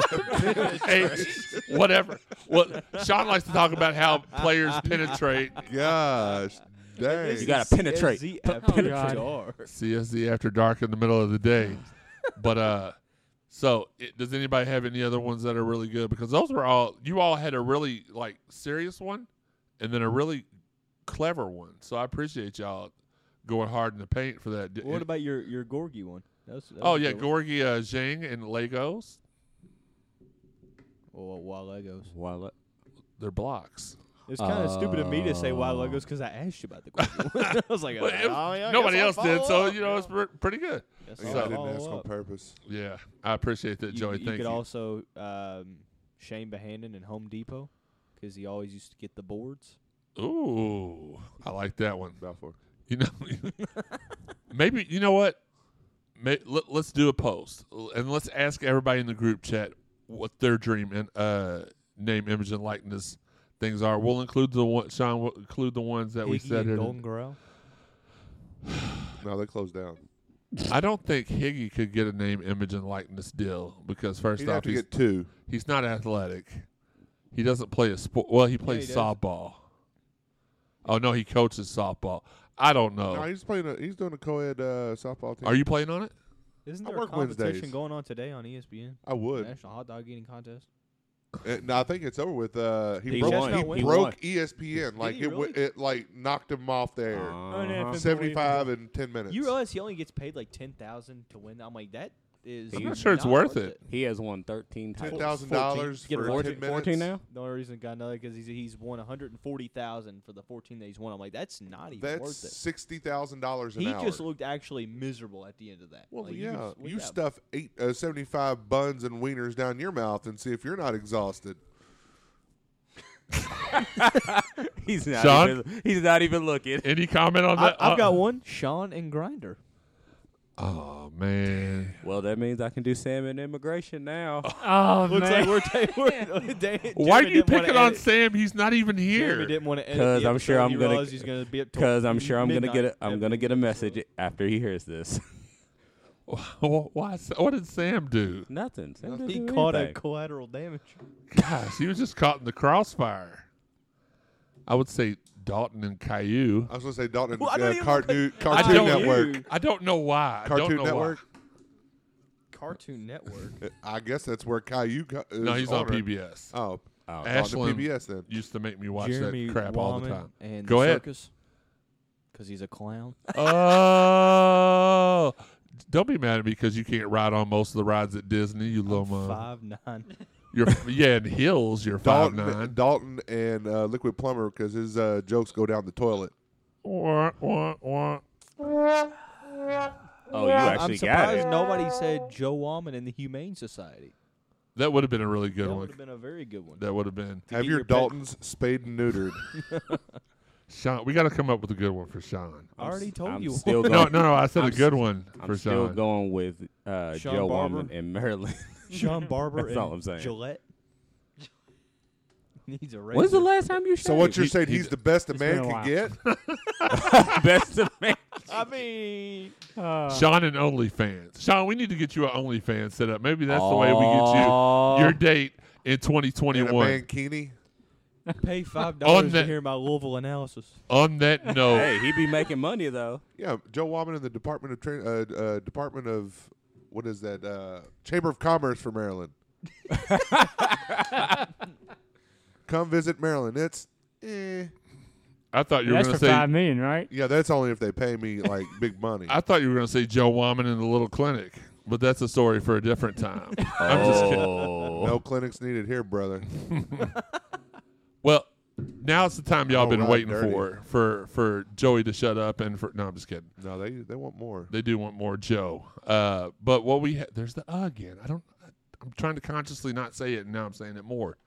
H, whatever. Well, Sean likes to talk about how players penetrate Gosh, dang. You gotta penetrate. CSZ after penetrate. dark. CSD after dark in the middle of the day. [laughs] But uh, so it, does anybody have any other ones that are really good? Because those were all you all had a really like serious one, and then a really clever one. So I appreciate y'all going hard in the paint for that. What about your your Gorgui one? That was, that Oh yeah, good one. Gorgui uh, Dieng and Legos. Well, wild Legos. Well, They're blocks. It's kind of stupid of me to say wild Oh. Legos because I asked you about the Gorgui. [laughs] I was like, Well, oh, it- yeah, nobody else I'll did, so you know yeah. it's pre- pretty good. Guess Yeah, I'll I didn't ask on purpose. Yeah, I appreciate that, You, Joey. you Thank could you. also um, Shane Behanan in Home Depot because he always used to get the boards. Ooh, I like that one. Balfour. You know, [laughs] maybe you know what? May, let, us do a post and let's ask everybody in the group chat what their dream and uh, name, image, and likeness things are. We'll include the one. Sean will include the ones that we said and. Golden Corral. [sighs] No, they closed down. I don't think Higgy could get a name, image, and likeness deal because first He'd off, have to he's, get two. he's not athletic. He doesn't play a sport. Well, he plays he does. softball. Oh no, he coaches softball. I don't know. No, he's playing. A, he's doing a co-ed uh, softball team. Are you playing on it? Isn't I there a work competition Wednesdays. going on today on ESPN? I would. National Hot Dog Eating Contest. Uh, no, I think it's over with. Uh, he, He broke, won. he He broke won. ESPN. Like he it, w- really? it like knocked him off there. Uh-huh. Uneffing Seventy-five in ten minutes. You realize he only gets paid like ten thousand to win? I'm like, that is. I'm not sure it's worth it. He has won 13 ten titles. thousand dollars Get for 14, ten minutes? 14 now? The only reason I got another because he's he's won 140,000 for the 14 that he's won. I'm like, that's not even That's worth it. sixty thousand dollars an He hour. just looked actually miserable at the end of that. well, Like, yeah. could- You, yeah. stuff eight uh, seventy-five buns and wieners down your mouth and see if you're not exhausted. [laughs] He's not Sean? even. He's not even looking. Any comment on I, that? I've Uh, got one, Sean and Grindr. Oh man, Well, that means I can do salmon immigration now. Oh [laughs] Looks man. like we're, ta- we're [laughs] [laughs] Dan- why are you picking on edit- Sam? He's not even Jeremy here. didn't want to edit 'Cause the I'm sure. I'm gonna- realized he's gonna be Because I'm sure I'm gonna get midnight it. I'm gonna get a message after he hears this. Why? What did Sam do? Nothing. Sam didn't He do caught a collateral damage. Gosh, he was just caught in the crossfire. I would say Dalton and Caillou. I was going to say Dalton, Well, I uh, know you- Cartoon, I Cartoon don't- Network. I don't know why. I don't Cartoon know Network. Cartoon Network. Uh, I guess that's where Caillou co- is No, he's on it. PBS. Oh, Oh, on the Ashland PBS then. used to make me watch Jeremy that crap all the Wahman time. And Go the ahead. circus. Because he's a clown. [laughs] Oh, don't be mad at me because you can't ride on most of the rides at Disney. You little mother. Five nine. [laughs] You're yeah, in hills you're five Dalton, nine. Dalton and uh, Liquid-Plumr because his uh, jokes go down the toilet. Wah, wah, wah. Oh, you actually I'm got surprised it. nobody said Joe Wahman in the Humane Society. That would have been a really good that one. would have been a very good one. That would have been Have get your your pet- Daltons spayed and neutered. [laughs] Sean. We got to come up with a good one for Sean. I already told I'm you. still [laughs] No, going. no, no. I said I'm a good one I'm for still Sean. going with uh, Sean Joe Barber? Woman in Maryland. [laughs] Sean [laughs] Barber That's and all I'm saying. Gillette. [laughs] Needs a razor. When's the last time you shaved? so what you're saying? he He's d- the best a It's man been a can while. get. [laughs] best of man? I mean, Uh, Sean and OnlyFans. Sean, we need to get you an OnlyFans set up. Maybe that's the way we get you your date in In a 2021. mankini. pay five dollars that- to hear my Louisville analysis. On that note, Hey, he'd be making money though. Yeah, Joe Wahman in the Department of Tra- uh, uh, Department of what is that? Uh, Chamber of Commerce for Maryland. [laughs] Come visit Maryland. It's eh. I thought you were that's going for to say. five million, right? yeah, that's only if they pay me like big money. [laughs] I thought you were going to say Joe Wahman in the little clinic, but that's a story for a different time. [laughs] I'm just kidding. Oh. no clinics needed here, brother. Well, now it's the time y'all All been right, waiting dirty. for for for Joey to shut up and for no, I'm just kidding. No, they they want more. They do want more Joe. Uh, but what we ha- there's the uh again. I don't. I'm trying to consciously not say it, and now I'm saying it more.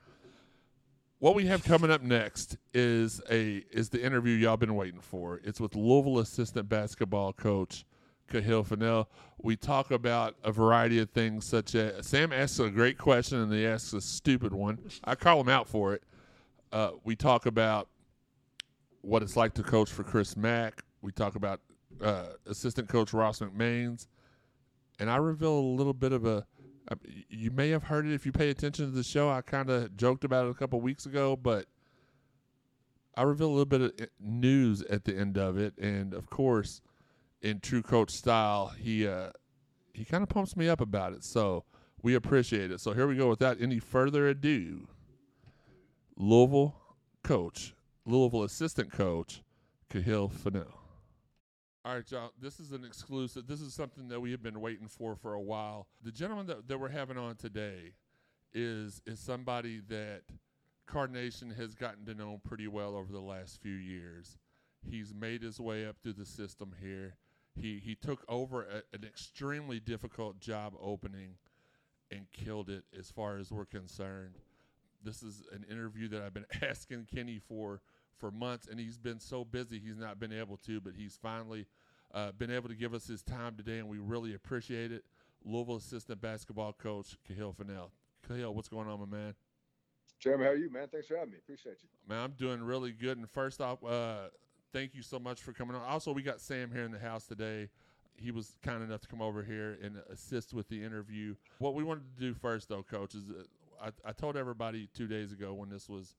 What we have coming up next is a is the interview y'all been waiting for. It's with Louisville assistant basketball coach Kahil Fennell. We talk about a variety of things, such as Sam asks a great question and he asks a stupid one. I call him out for it. Uh, we talk about what it's like to coach for Chris Mack. We talk about uh, assistant coach Ross McMains, and I reveal a little bit of a. You may have heard it if you pay attention to the show. I kind of joked about it a couple weeks ago, but I reveal a little bit of uh, news at the end of it, and of course, in true coach style, he uh, he kind of pumps me up about it. So we appreciate it. So here we go. Without any further ado, Louisville coach, Louisville assistant coach, Kahil Fennell. All right, y'all. This is an exclusive. This is something that we have been waiting for for a while. The gentleman that, that we're having on today is is somebody that Card Nation has gotten to know pretty well over the last few years. He's made his way up through the system here. He he took over a, an extremely difficult job opening and killed it as far as we're concerned. This is an interview that I've been [laughs] asking Kenny for for months, and he's been so busy he's not been able to, but he's finally uh, been able to give us his time today, and we really appreciate it. Louisville assistant basketball coach Kahil Fennell. Kahil, what's going on, my man? Jeremy, how are you, man? Thanks for having me. Appreciate you. Man, I'm doing really good. And first off, uh, thank you so much for coming on. Also, we got Sam here in the house today. He was kind enough to come over here and assist with the interview. What we wanted to do first, though, Coach, is uh, I, I told everybody two days ago when this was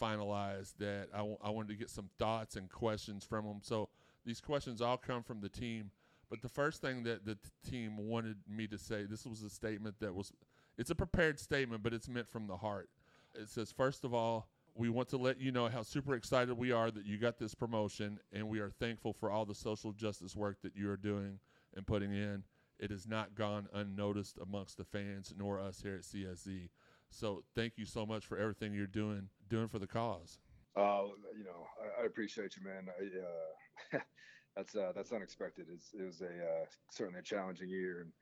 finalized that I, w- I wanted to get some thoughts and questions from them. So these questions all come from the team. But the first thing that the t- team wanted me to say, this was a statement that was, it's a prepared statement, but it's meant from the heart. It says, first of all, we want to let you know how super excited we are that you got this promotion, and we are thankful for all the social justice work that you are doing and putting in. It has not gone unnoticed amongst the fans nor us here at CSZ. So thank you so much for everything you're doing doing for the cause. Uh, you know, I, I appreciate you, man. I, uh, [laughs] that's uh, that's unexpected. It's, it was a uh, certainly a challenging year and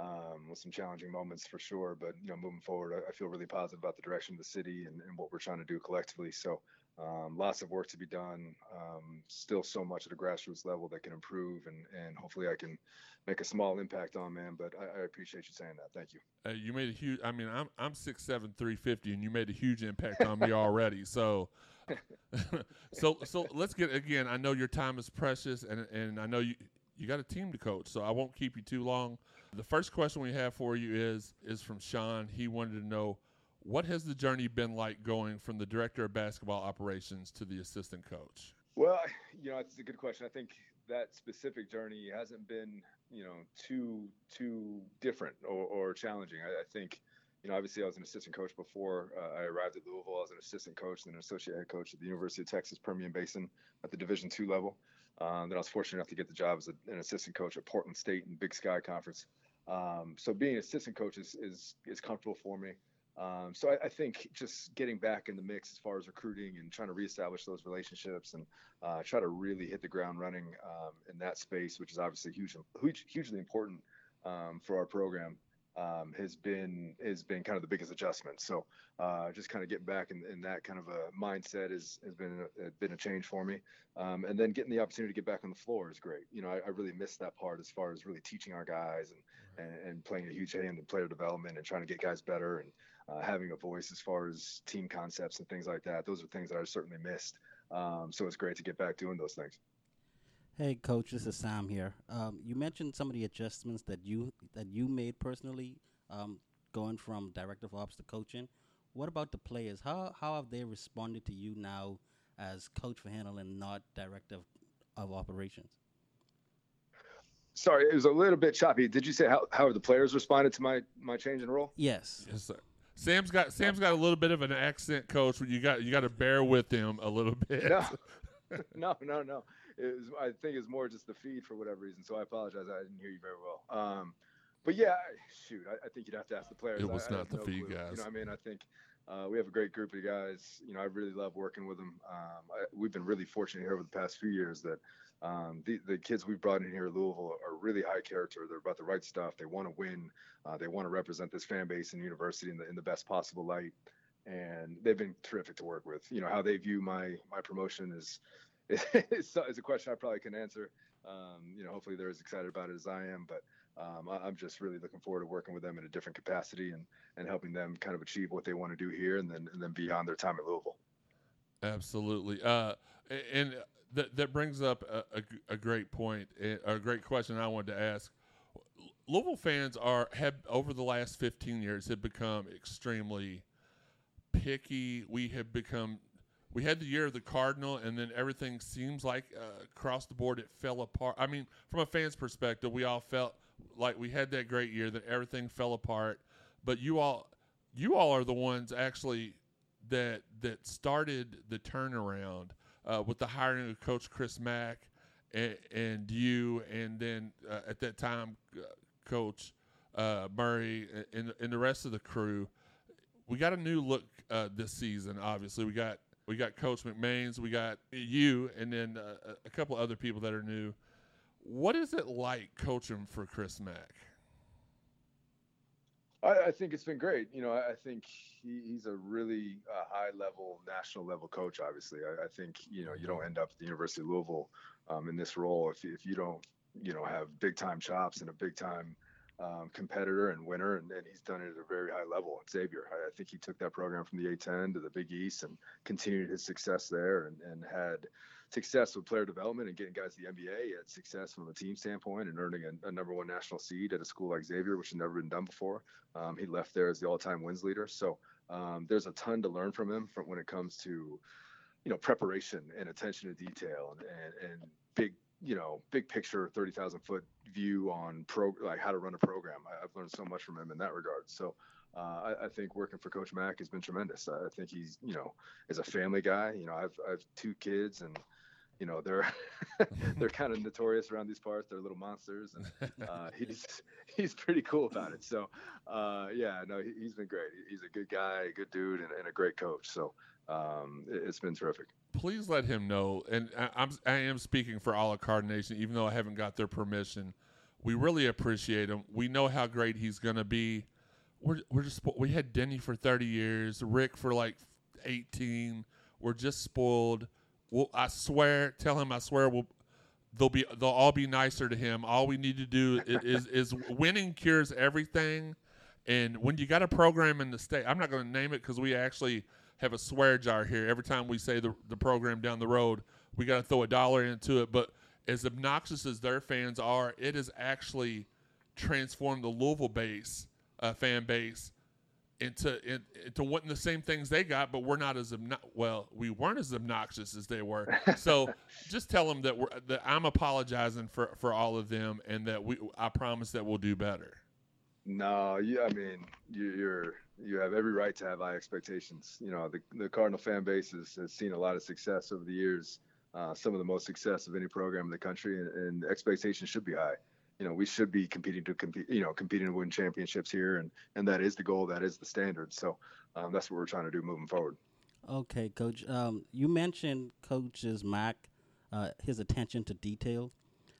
um, with some challenging moments for sure. But you know, moving forward, I, I feel really positive about the direction of the city and, and what we're trying to do collectively. So. Um, lots of work to be done. Um, still so much at a grassroots level that can improve, and, and hopefully I can make a small impact on, man. But I, I appreciate you saying that. Thank you. Uh, you made a huge. I mean, I'm I'm six seven three fifty, and you made a huge impact on me already. So, [laughs] so so let's get again. I know your time is precious, and and I know you you got a team to coach. So I won't keep you too long. The first question we have for you is is from Sean. He wanted to know what has the journey been like going from the director of basketball operations to the assistant coach? Well, you know, it's a good question. I think that specific journey hasn't been, you know, too too different or, or challenging. I, I, think, you know, obviously I was an assistant coach before uh, I arrived at Louisville. I was an assistant coach and an associate head coach at the University of Texas Permian Basin at the Division two level. Um, then I was fortunate enough to get the job as a, an assistant coach at Portland State and Big Sky Conference. Um, so being an assistant coach is, is is comfortable for me. Um, so I, I, think just getting back in the mix as far as recruiting and trying to reestablish those relationships and uh, try to really hit the ground running um, in that space, which is obviously huge, huge hugely important um, for our program, um, has been has been kind of the biggest adjustment. So uh, just kind of getting back in, in, that kind of a mindset has has been a, been a change for me. Um, and then getting the opportunity to get back on the floor is great. You know, I, I really missed that part as far as really teaching our guys and, and, and playing a huge hand in player development and trying to get guys better and uh, having a voice as far as team concepts and things like that. Those are things that I certainly missed. Um, so it's great to get back doing those things. Hey, coach, this is Sam here. Um, you mentioned some of the adjustments that you that you made personally, um, going from director of ops to coaching. What about the players? How how have they responded to you now as coach for handling, and not director of, of operations? Sorry, it was a little bit choppy. Did you say how how have the players responded to my my change in role? Yes. Yes, sir. Sam's got Sam's got a little bit of an accent, coach. You got you got to bear with him a little bit. No, [laughs] [laughs] no, no, no. It was, I think it's more just the feed for whatever reason. So I apologize. I didn't hear you very well. Um, but yeah, shoot, I, I, think you'd have to ask the players. It was I, not the no feed clue. guys. You know, I mean, I think uh, we have a great group of guys. You know, I really love working with them. Um, we've been really fortunate here over the past few years that um, the, the kids we've brought in here at Louisville are really high character. They're about the right stuff. They want to win. Uh, they want to represent this fan base and university in the in the best possible light. And they've been terrific to work with. You know how they view my my promotion is [laughs] is, is a question I probably can answer. Um, you know, hopefully they're as excited about it as I am. But um, I, am just really looking forward to working with them in a different capacity and and helping them kind of achieve what they want to do here and then and then beyond their time at Louisville. Absolutely. Uh, and that that brings up a, a, a, great point, a great question I wanted to ask. Louisville fans are have over the last 15 years have become extremely picky. We have become we had the year of the Cardinal, and then everything seems like uh, across the board it fell apart. I mean, from a fan's perspective, we all felt like we had that great year, that everything fell apart. But you all, you all are the ones actually that that started the turnaround uh, with the hiring of Coach Chris Mack and, and you, and then uh, at that time, uh, Coach uh, Murray and, and the rest of the crew. We got a new look uh, this season. Obviously, we got we got Coach McMains, we got you, and then a couple other people that are new. What is it like coaching for Chris Mack? I, I think it's been great. You know, I, I think he, he's a really uh, high level, national level coach. Obviously, I, I, think you know you don't end up at the University of Louisville um, in this role if if you don't you know have big time chops and a big time um, competitor and winner, and, and, he's done it at a very high level at Xavier. I, I, think he took that program from the A10 to the Big East and continued his success there, and, and had success with player development and getting guys to the NBA. He had success from a team standpoint and earning a, a, number one national seed at a school like Xavier, which had never been done before. Um, he left there as the all-time wins leader. So um, there's a ton to learn from him from when it comes to, you know, preparation and attention to detail and, and, and big, you know, big picture, 30,000 foot view on pro, like how to run a program. I, have learned so much from him in that regard. So uh, I, I, think working for Coach Mack has been tremendous. I, I think he's, you know, is a family guy. You know, I've I've two kids, and you know they're [laughs] they're kind of notorious around these parts. They're little monsters, and uh, [laughs] he's he's pretty cool about it. So uh, yeah, no, he, has been great. He's a good guy, a good dude, and, and a great coach. So um, it, has been terrific. Please let him know, and I, I'm I am speaking for all of Card Nation, even though I haven't got their permission. We really appreciate him. We know how great he's going to be. We're we're just we had Denny for 30 years, Rick for like 18. We're just spoiled We'll, I swear, tell him I swear we'll they'll be they'll all be nicer to him. All we need to do is, is, is winning cures everything. And when you got a program in the state, I'm not going to name it because we actually have a swear jar here. Every time we say the the program down the road, we got to throw a dollar into it. But as obnoxious as their fans are, it has actually transformed the Louisville base uh, fan base into in, into wanting the same things they got, but we're not as obno- well. We weren't as obnoxious as they were. So [laughs] just tell them that we're that I'm apologizing for for all of them, and that we I promise that we'll do better. No, you, I mean, you, you're you have every right to have high expectations. You know, the the Cardinal fan base has, has seen a lot of success over the years, uh, some of the most success of any program in the country, and, and expectations should be high. You know, we should be competing to compete. You know, competing to win championships here, and and that is the goal. That is the standard. So um, that's what we're trying to do moving forward. Okay, Coach. Um, you mentioned Coach's Mack, uh, his attention to detail.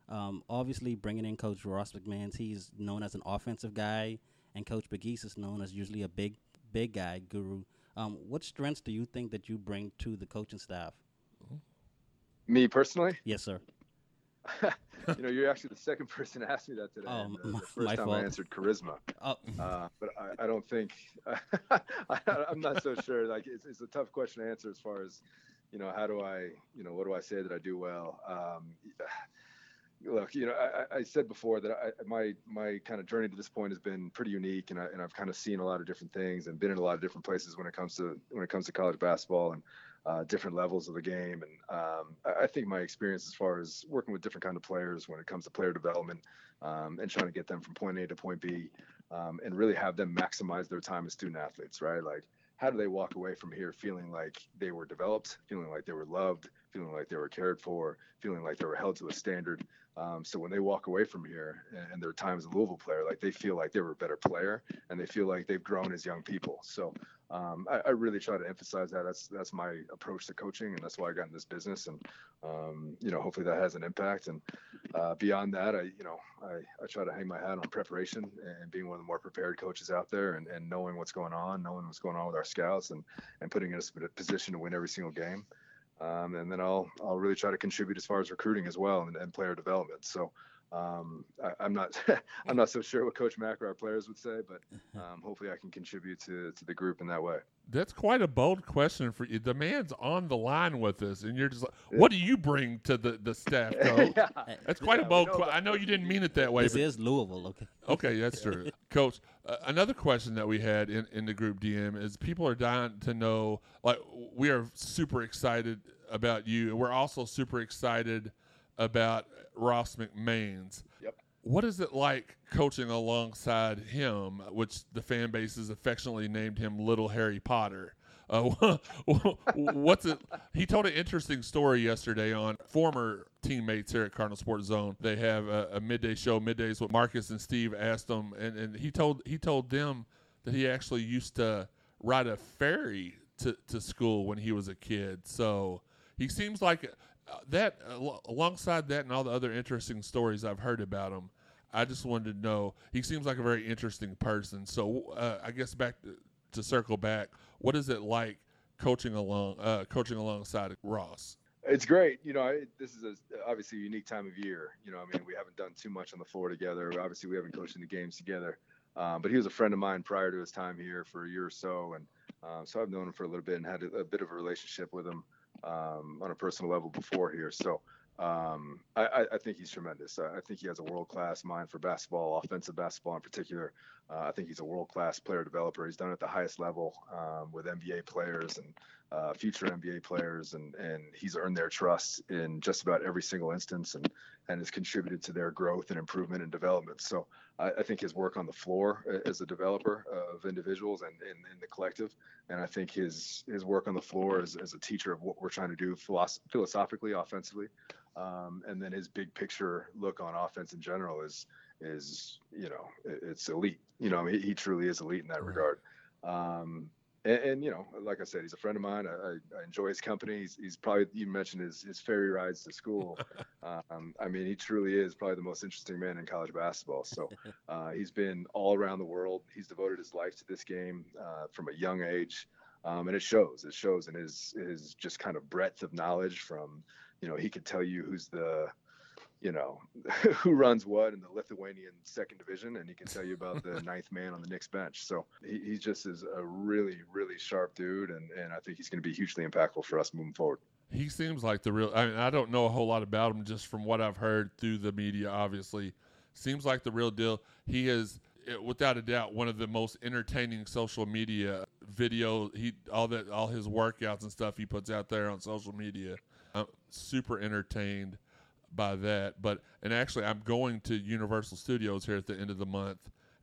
Um, obviously, bringing in Coach Ross McMains, he's known as an offensive guy, and Coach Pegues is known as usually a big, big guy guru. Um, what strengths do you think that you bring to the coaching staff? Me personally, Yes, sir. [laughs] you know, you're actually the second [laughs] person to ask me that today. Oh, the, my- the first my time fault. I answered charisma. Oh, Uh, but I, I don't think [laughs] I, I'm not so sure. Like it's, it's a tough question to answer as far as you know. How do I, you know, what do I say that I do well? Um, [sighs] look, you know, I, I said before that I, my my kind of journey to this point has been pretty unique, and I and I've kind of seen a lot of different things and been in a lot of different places when it comes to when it comes to college basketball and uh, different levels of the game. And um, I, think my experience as far as working with different kind of players when it comes to player development um, and trying to get them from point A to point B, um, and really have them maximize their time as student athletes, right? Like, how do they walk away from here feeling like they were developed, feeling like they were loved, feeling like they were cared for, feeling like they were held to a standard? Um, so when they walk away from here and, their time as a Louisville player, like they feel like they were a better player and they feel like they've grown as young people. So um, I, I really try to emphasize that. That's that's my approach to coaching, and that's why I got in this business. And um, you know, hopefully that has an impact. And uh, beyond that, I you know I, I try to hang my hat on preparation and being one of the more prepared coaches out there, and, and knowing what's going on, knowing what's going on with our scouts, and and putting us in a position to win every single game. Um, and then I'll I'll really try to contribute as far as recruiting as well and, and player development. So um, I, I'm not [laughs] I'm not so sure what Coach Mack or our players would say, but [laughs] um, hopefully I can contribute to to the group in that way. That's quite a bold question for you. The man's on the line with us, and you're just like, "What do you bring to the the staff, [laughs] coach?" yeah. That's quite Yeah, a bold. know I know you didn't mean it that way. this but- is Louisville. Okay. Okay, that's true. Coach, uh, another question that we had in, in the group DM is people are dying to know, like, we are super excited about you, and we're also super excited about Ross McMains. Yep. What is it like coaching alongside him, which the fan base has affectionately named him Little Harry Potter? Uh, [laughs] what's it? He told an interesting story yesterday on former teammates here at Cardinal Sports Zone. They have a, a midday show, middays with Marcus and Steve asked him, and, and he told he told them that he actually used to ride a ferry to, to school when he was a kid. So he seems like that. alongside that, and all the other interesting stories I've heard about him. I just wanted to know. He seems like a very interesting person. So uh, I guess back to, to circle back, what is it like coaching along uh, coaching alongside Ross? It's great. You know, I, this is a, obviously a unique time of year. You know, I mean, we haven't done too much on the floor together. Obviously, we haven't coached the games together. Um, but he was a friend of mine prior to his time here for a year or so, and um, so I've known him for a little bit and had a, a bit of a relationship with him um, on a personal level before here. So um, I, I, think he's tremendous. I, I think he has a world class mind for basketball, offensive basketball in particular. Uh, I think he's a world class player developer. He's done it at the highest level um, with NBA players and uh, future NBA players, and and he's earned their trust in just about every single instance, and and has contributed to their growth and improvement and development. So I, I think his work on the floor uh, as a developer of individuals and in, the collective, and I think his his work on the floor as, as a teacher of what we're trying to do philosoph- philosophically, offensively, um, and then his big picture look on offense in general is is you know it's elite. You know, he, he truly is elite in that regard. Um, and, and you know, like I said, he's a friend of mine. I, I, enjoy his company. He's, he's probably you mentioned his, his ferry rides to school. [laughs] um, I mean, he truly is probably the most interesting man in college basketball. So [laughs] uh, he's been all around the world. He's devoted his life to this game uh, from a young age, um, and it shows. It shows in his his just kind of breadth of knowledge. From you know, he could tell you who's the you know, [laughs] who runs what in the Lithuanian second division, and he can tell you about the [laughs] ninth man on the Knicks bench. So he, he just is a really, really sharp dude, and, and I think he's going to be hugely impactful for us moving forward. he seems like the real. I mean, I don't know a whole lot about him just from what I've heard through the media. Obviously, seems like the real deal. He is, without a doubt, one of the most entertaining social media video. He all that all his workouts and stuff he puts out there on social media. I'm super entertained by that. But and actually, I'm going to Universal Studios here at the end of the month,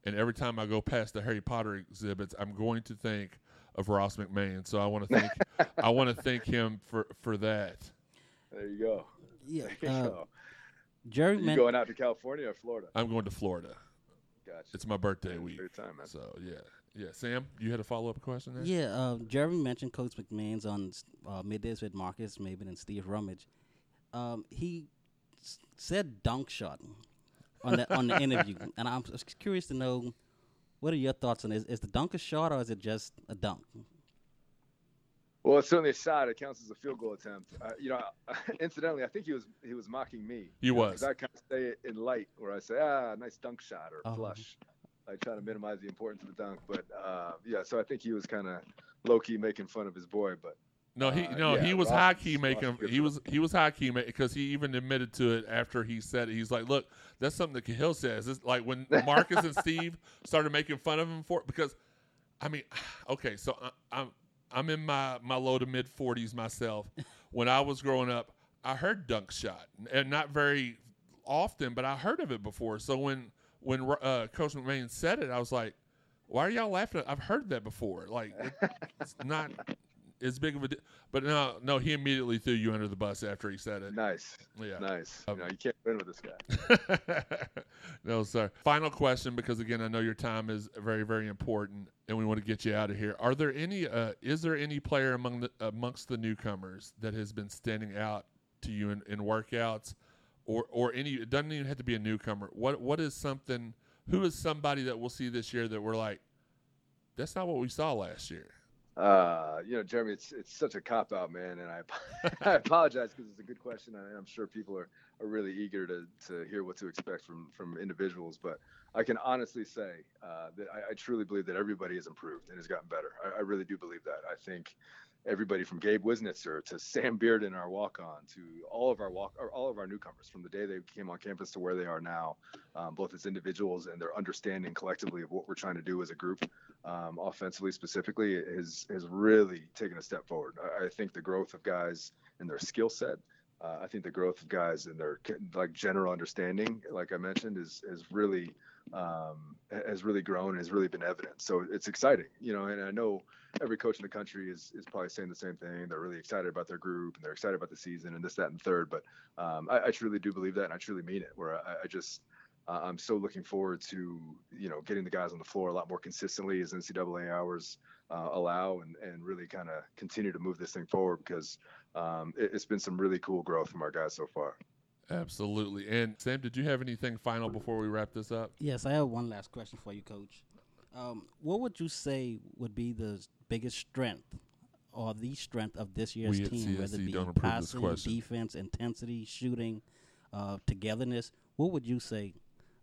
and every time I go past the Harry Potter exhibits, I'm going to think of Ross McMains. So I want to thank [laughs] I want to thank him for for that. There you go. Yeah. [laughs] There you Uh, go. Jerry You men- going out to California or Florida? I'm going to Florida. Gotcha. It's my birthday Yeah, week. Great time, man. So yeah, yeah. Sam, you had a follow up question there? Yeah, uh, Jeremy mentioned Coach McMains's on uh, middays with Marcus Maven and Steve Rummage. Um, he s- said dunk shot on the on the [laughs] interview, and I'm curious to know what are your thoughts on it? Is, is the dunk a shot or is it just a dunk? Well, it's certainly a shot. It counts as a field goal attempt. Uh, you know, [laughs] incidentally, I think he was he was mocking me. He you know, was. 'cause I kind of say it in light, where I say, ah, nice dunk shot or Oh. flush. I try to minimize the importance of the dunk, but uh, yeah. So I think he was kind of low key making fun of his boy, but No, he Uh, no, yeah, he was Ross high key making. He was he was high key making because he even admitted to it after he said it. He's like, look, that's something that Kahil says. It's like when [laughs] Marcus and Steve started making fun of him for it because, I mean, [sighs] okay, so I, I'm I'm in my my low to mid forties myself. When I was growing up, I heard dunk shot and not very often, but I heard of it before. So when when uh, Coach McMains said it, I was like, why are y'all laughing? I've heard that before. Like it's not as big of a. But no, no, he immediately threw you under the bus after he said it. nice, Yeah. nice. Um, you know, you can't win with this guy. [laughs] no, sir. Final question, because again, I know your time is very, very important, and we want to get you out of here. Are there any? Uh, is there any player among the amongst the newcomers that has been standing out to you in, in workouts, or or any? It doesn't even have to be a newcomer. What what is something? Who is somebody that we'll see this year that we're like, that's not what we saw last year. Uh, you know, Jeremy, it's it's such a cop out, man, and I [laughs] I apologize because it's a good question, and I'm sure people are, are really eager to, to hear what to expect from from individuals. But I can honestly say uh, that I, I truly believe that everybody has improved and has gotten better. I, I really do believe that. I think everybody from Gabe Wiznitzer to Sam Beard Bearden, our walk on, to all of our walk or all of our newcomers from the day they came on campus to where they are now, um, both as individuals and their understanding collectively of what we're trying to do as a group um, offensively specifically has has really taken a step forward. I, I think the growth of guys and their skill set. Uh, I think the growth of guys and their like general understanding, like I mentioned, is is really um, has really grown, has really been evident. So it's exciting, you know. And I know every coach in the country is is probably saying the same thing. They're really excited about their group and they're excited about the season and this, that, and third. But um, I, I truly do believe that, and I truly mean it. Where I, I just uh, I'm so looking forward to you know getting the guys on the floor a lot more consistently as NCAA hours uh, allow, and and really kind of continue to move this thing forward because um, it, it's been some really cool growth from our guys so far. Absolutely. And Sam, did you have anything final before we wrap this up? Yes, I have one last question for you, Coach. Um, what would you say would be the biggest strength or the strength of this year's We team, whether CSC it be don't approve this passing, question. defense, intensity, shooting, uh, togetherness? What would you say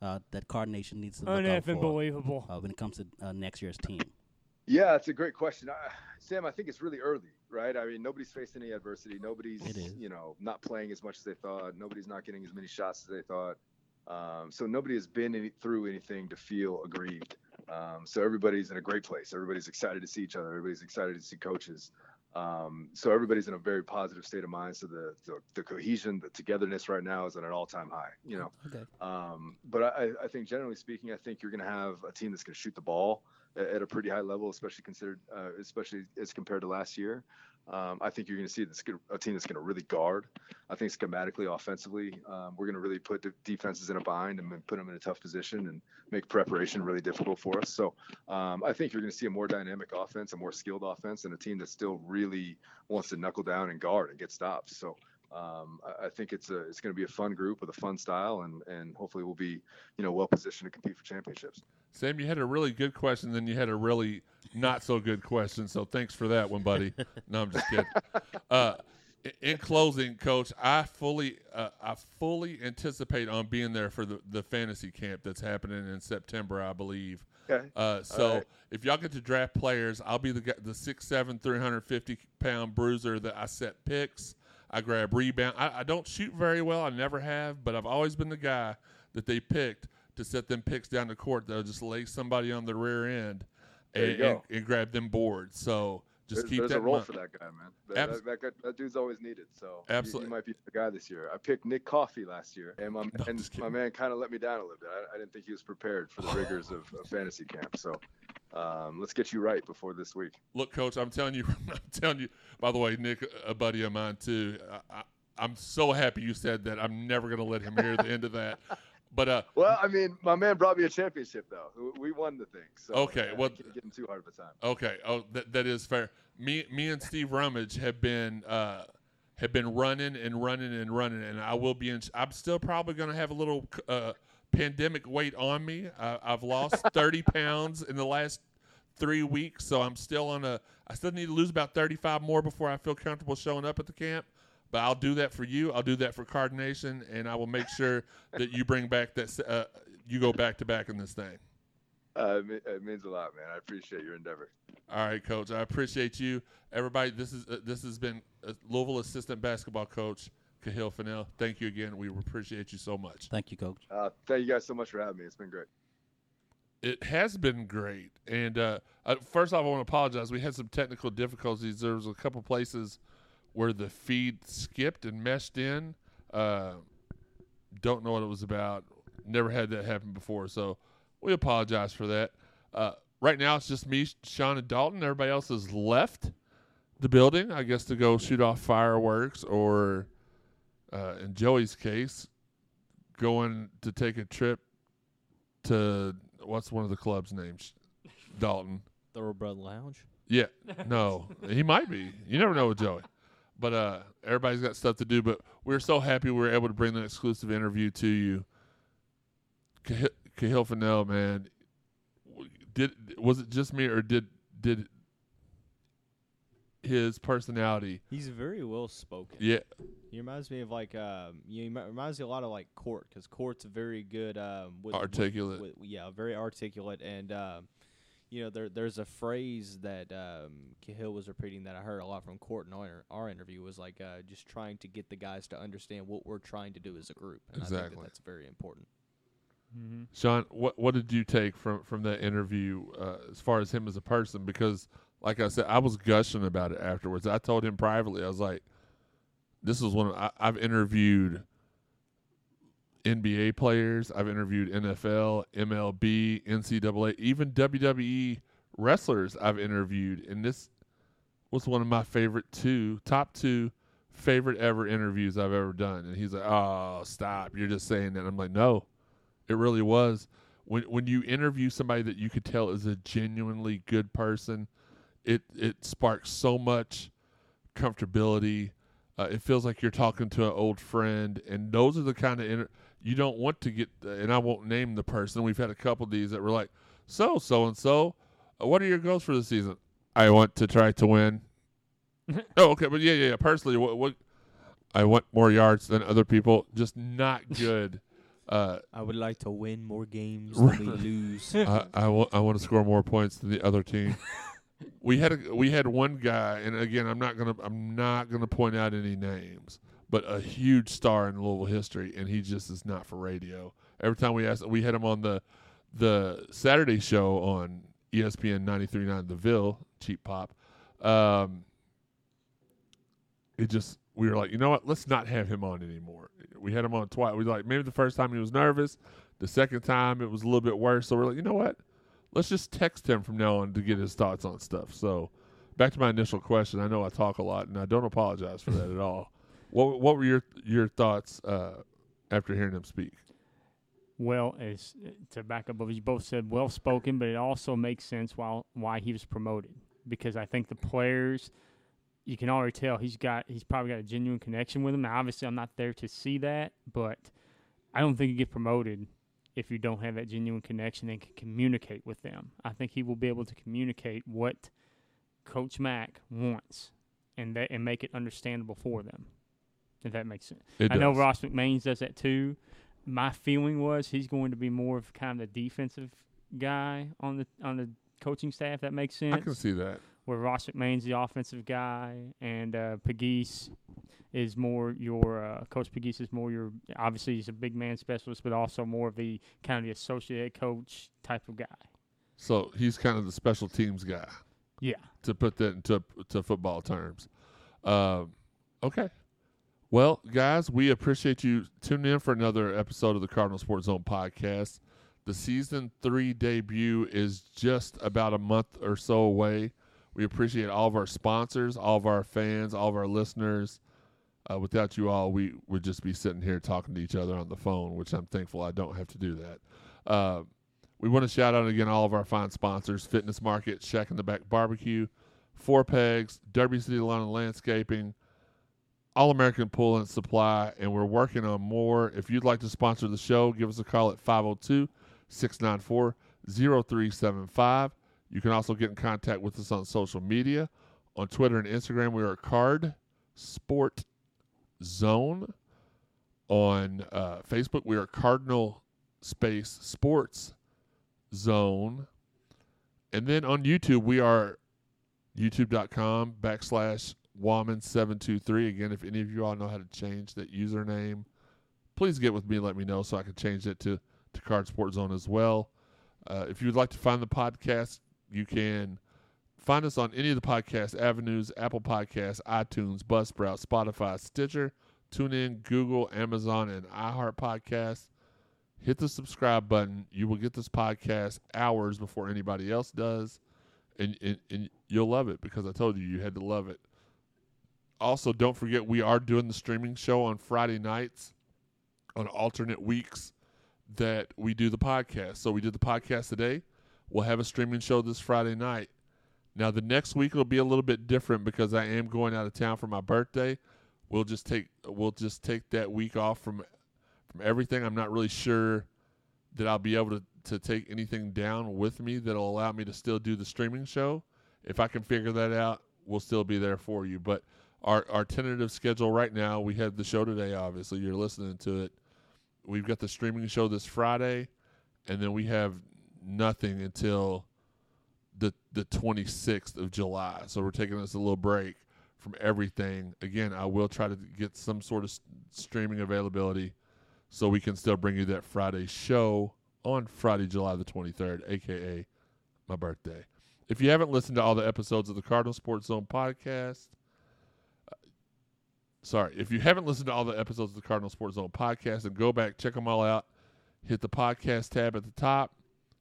uh, that Card Nation needs to look out for Unbelievable. uh, when it comes to uh, next year's team? Yeah, it's a great question, I, Sam. I think it's really early, right? I mean, nobody's faced any adversity. Nobody's, you know, not playing as much as they thought. Nobody's not getting as many shots as they thought. Um, so nobody has been any, through anything to feel aggrieved. Um, so everybody's in a great place. Everybody's excited to see each other. Everybody's excited to see coaches. Um, so everybody's in a very positive state of mind. So the, the the cohesion, the togetherness right now is at an all-time high. You know, Okay. um, but I, I think generally speaking, I think you're going to have a team that's going to shoot the ball at, a pretty high level, especially considered, uh, especially as compared to last year. Um, I think you're going to see this, a team that's going to really guard. I think schematically, offensively, um, we're going to really put the defenses in a bind and put them in a tough position and make preparation really difficult for us. So um, I think you're going to see a more dynamic offense, a more skilled offense, and a team that still really wants to knuckle down and guard and get stops. So um, I, I think it's a it's going to be a fun group with a fun style, and and hopefully we'll be you know well positioned to compete for championships. Sam, you had a really good question, then you had a really not so good question. So thanks for that one, buddy. [laughs] no, I'm just kidding. Uh, in closing, Coach, I fully, uh, I fully anticipate on being there for the, the fantasy camp that's happening in September, I believe. Okay. Uh, so right. if y'all get to draft players, I'll be the the six seven, three hundred fifty pound bruiser that I set picks. I grab rebound. I, I don't shoot very well. I never have, but I've always been the guy that they picked to set them picks down the court. They'll just lay somebody on the rear end and, and, and grab them boards. So just There's, keep there's that a role for that guy, man. That, Abs- that, that, that dude's always needed. So he- Absolutely. he, might be the guy this year. I picked Nick Coffey last year, and my [laughs] I'm man, my man kind of let me down a little bit. I, I didn't think he was prepared for the rigors of, of fantasy camp. So um, let's get you right before this week. Look, coach, I'm telling you, [laughs] I'm telling you. By the way, Nick, a buddy of mine too. I, I, I'm so happy you said that. I'm never going to let him hear the end of that. But uh, Well, I mean, my man brought me a championship though. We- We won the thing. So Okay, uh, well- can't too hard of a time. Okay. Oh, that that is fair. Me me and Steve Rummage have been uh have been running and running and running, and I will be in. I'm still probably going to have a little uh pandemic weight on me. I, I've lost [laughs] 30 pounds in the last three weeks, so I'm still on a. I still need to lose about 35 more before I feel comfortable showing up at the camp. But I'll do that for you. I'll do that for Card Nation, and I will make sure that you bring back that. Uh, you go back to back in this thing. Uh, it, means a lot, man. I appreciate your endeavor. All right, coach. I appreciate you, everybody. This is uh, this has been uh, Louisville assistant basketball coach Kahil Fennell. Thank you again. We appreciate you so much. Thank you, Coach. Uh, thank you guys so much for having me. It's been great. It has been great. And uh, uh, first off, I want to apologize. We had some technical difficulties. There was a couple places where the feed skipped and meshed in. Uh, don't know what it was about. Never had that happen before, so we apologize for that. Uh, right now, it's just me, Sean, and Dalton. Everybody else has left the building, I guess, to go shoot off fireworks, or uh, in Joey's case, going to take a trip to what's one of the club's names? Dalton. Thoroughbred Lounge. Yeah, no, he might be. You never know with Joey. But uh, everybody's got stuff to do. But we're so happy we were able to bring that exclusive interview to you. Cah- Kahil Fennell, man, did was it just me or did did his personality? He's very well spoken. Yeah, He reminds me of like um, he reminds me a lot of like Court because Court's very good um, with, with- Articulate. with- yeah, very articulate, and um, you know there there's a phrase that um, Kahil was repeating that I heard a lot from Court in our, our interview was like uh, just trying to get the guys to understand what we're trying to do as a group. And I think Exactly. that that's very important. Mm-hmm. Sean, what what did you take from from that interview uh, as far as him as a person? Because, like I said, I was gushing about it afterwards. I told him privately, I was like, "This is one of, I, I've interviewed NBA players, I've interviewed NFL, MLB, NCAA, even WWE wrestlers. I've interviewed, and this was one of my favorite two, top two favorite ever interviews I've ever done." And he's like, "Oh, stop! You're just saying that." I'm like, "No." It really was. When when you interview somebody that you could tell is a genuinely good person, it it sparks so much comfortability. Uh, it feels like you're talking to an old friend, and those are the kind of inter- you don't want to get. and I won't name the person. We've had a couple of these that were like, "So so and so, what are your goals for the season?" I want to try to win. [laughs] oh, okay, but yeah, yeah, yeah. Personally, what what I want more yards than other people. Just not [laughs] good. Uh, I would like to win more games than we [laughs] lose. I, I, wa- I want to score more points than the other team. we had a, we had one guy, and again, I'm not gonna I'm not gonna point out any names, but a huge star in Louisville history, and he just is not for radio. Every time we asked, we had him on the the Saturday show on ESPN 93.9 The Ville, cheap pop. Um, it just we were like, you know what? Let's not have him on anymore. We had him on twice. We were like maybe the first time he was nervous, the second time it was a little bit worse. So we're like, you know what? Let's just text him from now on to get his thoughts on stuff. So back to my initial question. I know I talk a lot, and I don't apologize for that at all. What what were your your thoughts uh, after hearing him speak? Well, as to back up you both said, well spoken, but it also makes sense why why he was promoted because I think the players, you can already tell he's got he's probably got a genuine connection with them. Now, obviously, I'm not there to see that, but I don't think you get promoted if you don't have that genuine connection and can communicate with them. I think he will be able to communicate what Coach Mack wants and that and make it understandable for them. If that makes sense. It I know. Ross McMains does that too. My feeling was he's going to be more of kind of the defensive guy on the on the coaching staff. That makes sense. I can see that. Where Ross McMain's the offensive guy and uh, Pegues is more your uh, Coach Pegues is more your obviously he's a big man specialist, but also more of the kind of the associate coach type of guy. So he's kind of the special teams guy. Yeah. To put that into to football terms. Um, okay. Well, guys, we appreciate you tuning in for another episode of the Cardinal Sports Zone podcast. The season three debut is just about a month or so away. We appreciate all of our sponsors, all of our fans, all of our listeners. Uh, without you all, we would just be sitting here talking to each other on the phone, which I'm thankful I don't have to do that. Uh, we want to shout out again all of our fine sponsors Fitness Market, Shack in the Back Barbecue, Four Pegs, Derby City Lawn and Landscaping, All American Pool and Supply, and we're working on more. If you'd like to sponsor the show, give us a call at 502 694 0375. You can also get in contact with us on social media. On Twitter and Instagram, we are Card Sport Zone. On uh, Facebook, we are Cardinal Space Sports Zone. And then on YouTube, we are youtube.com backslash Wahman723. Again, if any of you all know how to change that username, please get with me and let me know so I can change it to, to Card Sport Zone as well. Uh, if you'd like to find the podcast, you can find us on any of the podcast avenues Apple Podcasts, iTunes, Buzzsprout, Spotify, Stitcher, TuneIn, Google, Amazon, and iHeart Podcasts. Hit the subscribe button. You will get this podcast hours before anybody else does. And, and, and you'll love it because I told you you had to love it. Also, don't forget we are doing the streaming show on Friday nights on alternate weeks that we do the podcast. So we did the podcast today. We'll have a streaming show this Friday night. Now the next week will be a little bit different because I am going out of town for my birthday. We'll just take we'll just take that week off from from everything. I'm not really sure that I'll be able to, to take anything down with me that'll allow me to still do the streaming show. If I can figure that out, we'll still be there for you. But our our tentative schedule right now, we have the show today. Obviously, you're listening to it. We've got the streaming show this Friday, and then we have nothing until the the 26th of July. So we're taking us a little break from everything. Again, I will try to get some sort of streaming availability so we can still bring you that Friday show on Friday, July the 23rd, aka my birthday. If you haven't listened to all the episodes of the Cardinal Sports Zone podcast, sorry, if you haven't listened to all the episodes of the Cardinal Sports Zone podcast, then go back, check them all out. Hit the podcast tab at the top.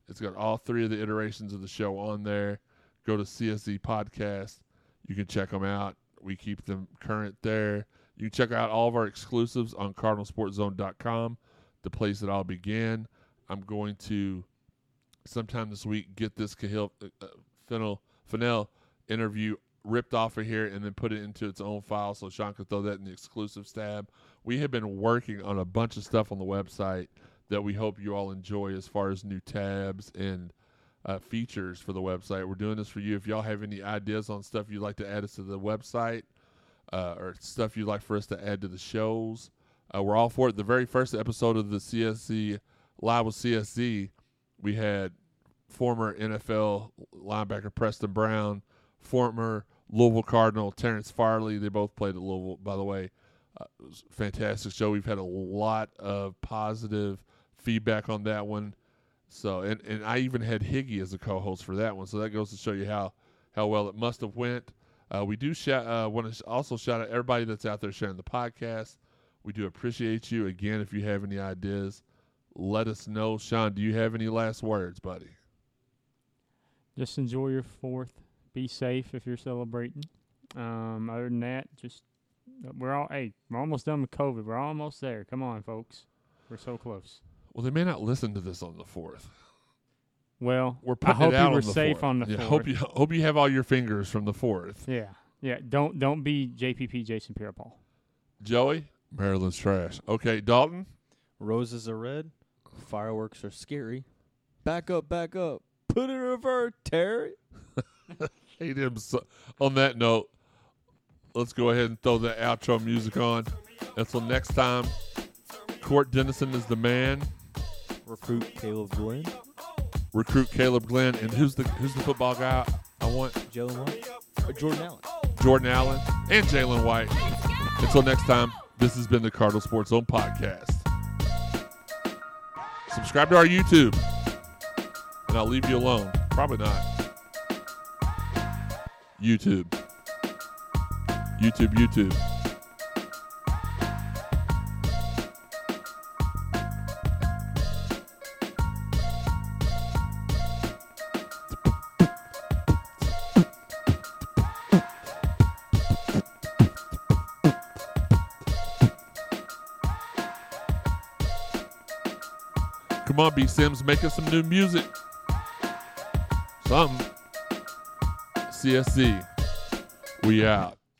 It's got all three of the iterations of the show on there. Go to CSZ Podcast. You can check them out. We keep them current there. You can check out all of our exclusives on cardinalsportzone.com, the place that I'll begin. I'm going to sometime this week get this Kahil uh, uh, Fennel Fennell interview ripped off of here and then put it into its own file so Sean can throw that in the exclusive tab. We have been working on a bunch of stuff on the website that we hope you all enjoy as far as new tabs and uh, features for the website. We're doing this for you. If y'all have any ideas on stuff you'd like to add us to the website uh, or stuff you'd like for us to add to the shows, uh, we're all for it. The very first episode of the CSC Live with CSC, we had former NFL linebacker Preston Brown, former Louisville Cardinal Terrence Farley. They both played at Louisville, by the way. Uh, fantastic show. We've had a lot of positive feedback on that one. So, and, and I even had Higgy as a co-host for that one. So that goes to show you how how well it must have went. Uh, we do sh- uh, want to also shout out everybody that's out there sharing the podcast. We do appreciate you. Again, if you have any ideas, let us know. Sean, do you have any last words, buddy? Just enjoy your fourth. Be safe if you're celebrating. Um, other than that, just we're all hey, we're almost done with COVID. We're almost there. Come on, folks. We're so close. Well, they may not listen to this on the fourth. Well, We're I hope it out you were on the safe fourth. on the yeah, fourth. Hope you hope you have all your fingers from the fourth. Yeah, yeah. Don't don't be JPP Jason Pierre-Paul. Joey, Maryland's trash. Okay, Dalton. Roses are red, fireworks are scary. Back up, back up. Put it in reverse, Terry. [laughs] hate him. So, on that note, let's go ahead and throw the outro music on. Until next time, Court Dennison is the man. Recruit Kaleb Glenn, Recruit Kaleb Glenn, and who's the who's the football guy? I want Jalen White, or Jordan Allen. Jordan Allen and Jalen White. Until next time, this has been the Cardinal Sports Zone podcast. Subscribe to our YouTube, and I'll leave you alone. Probably not. YouTube. YouTube, YouTube. Come on, B Sims, make us some new music. Something. CSC. We out.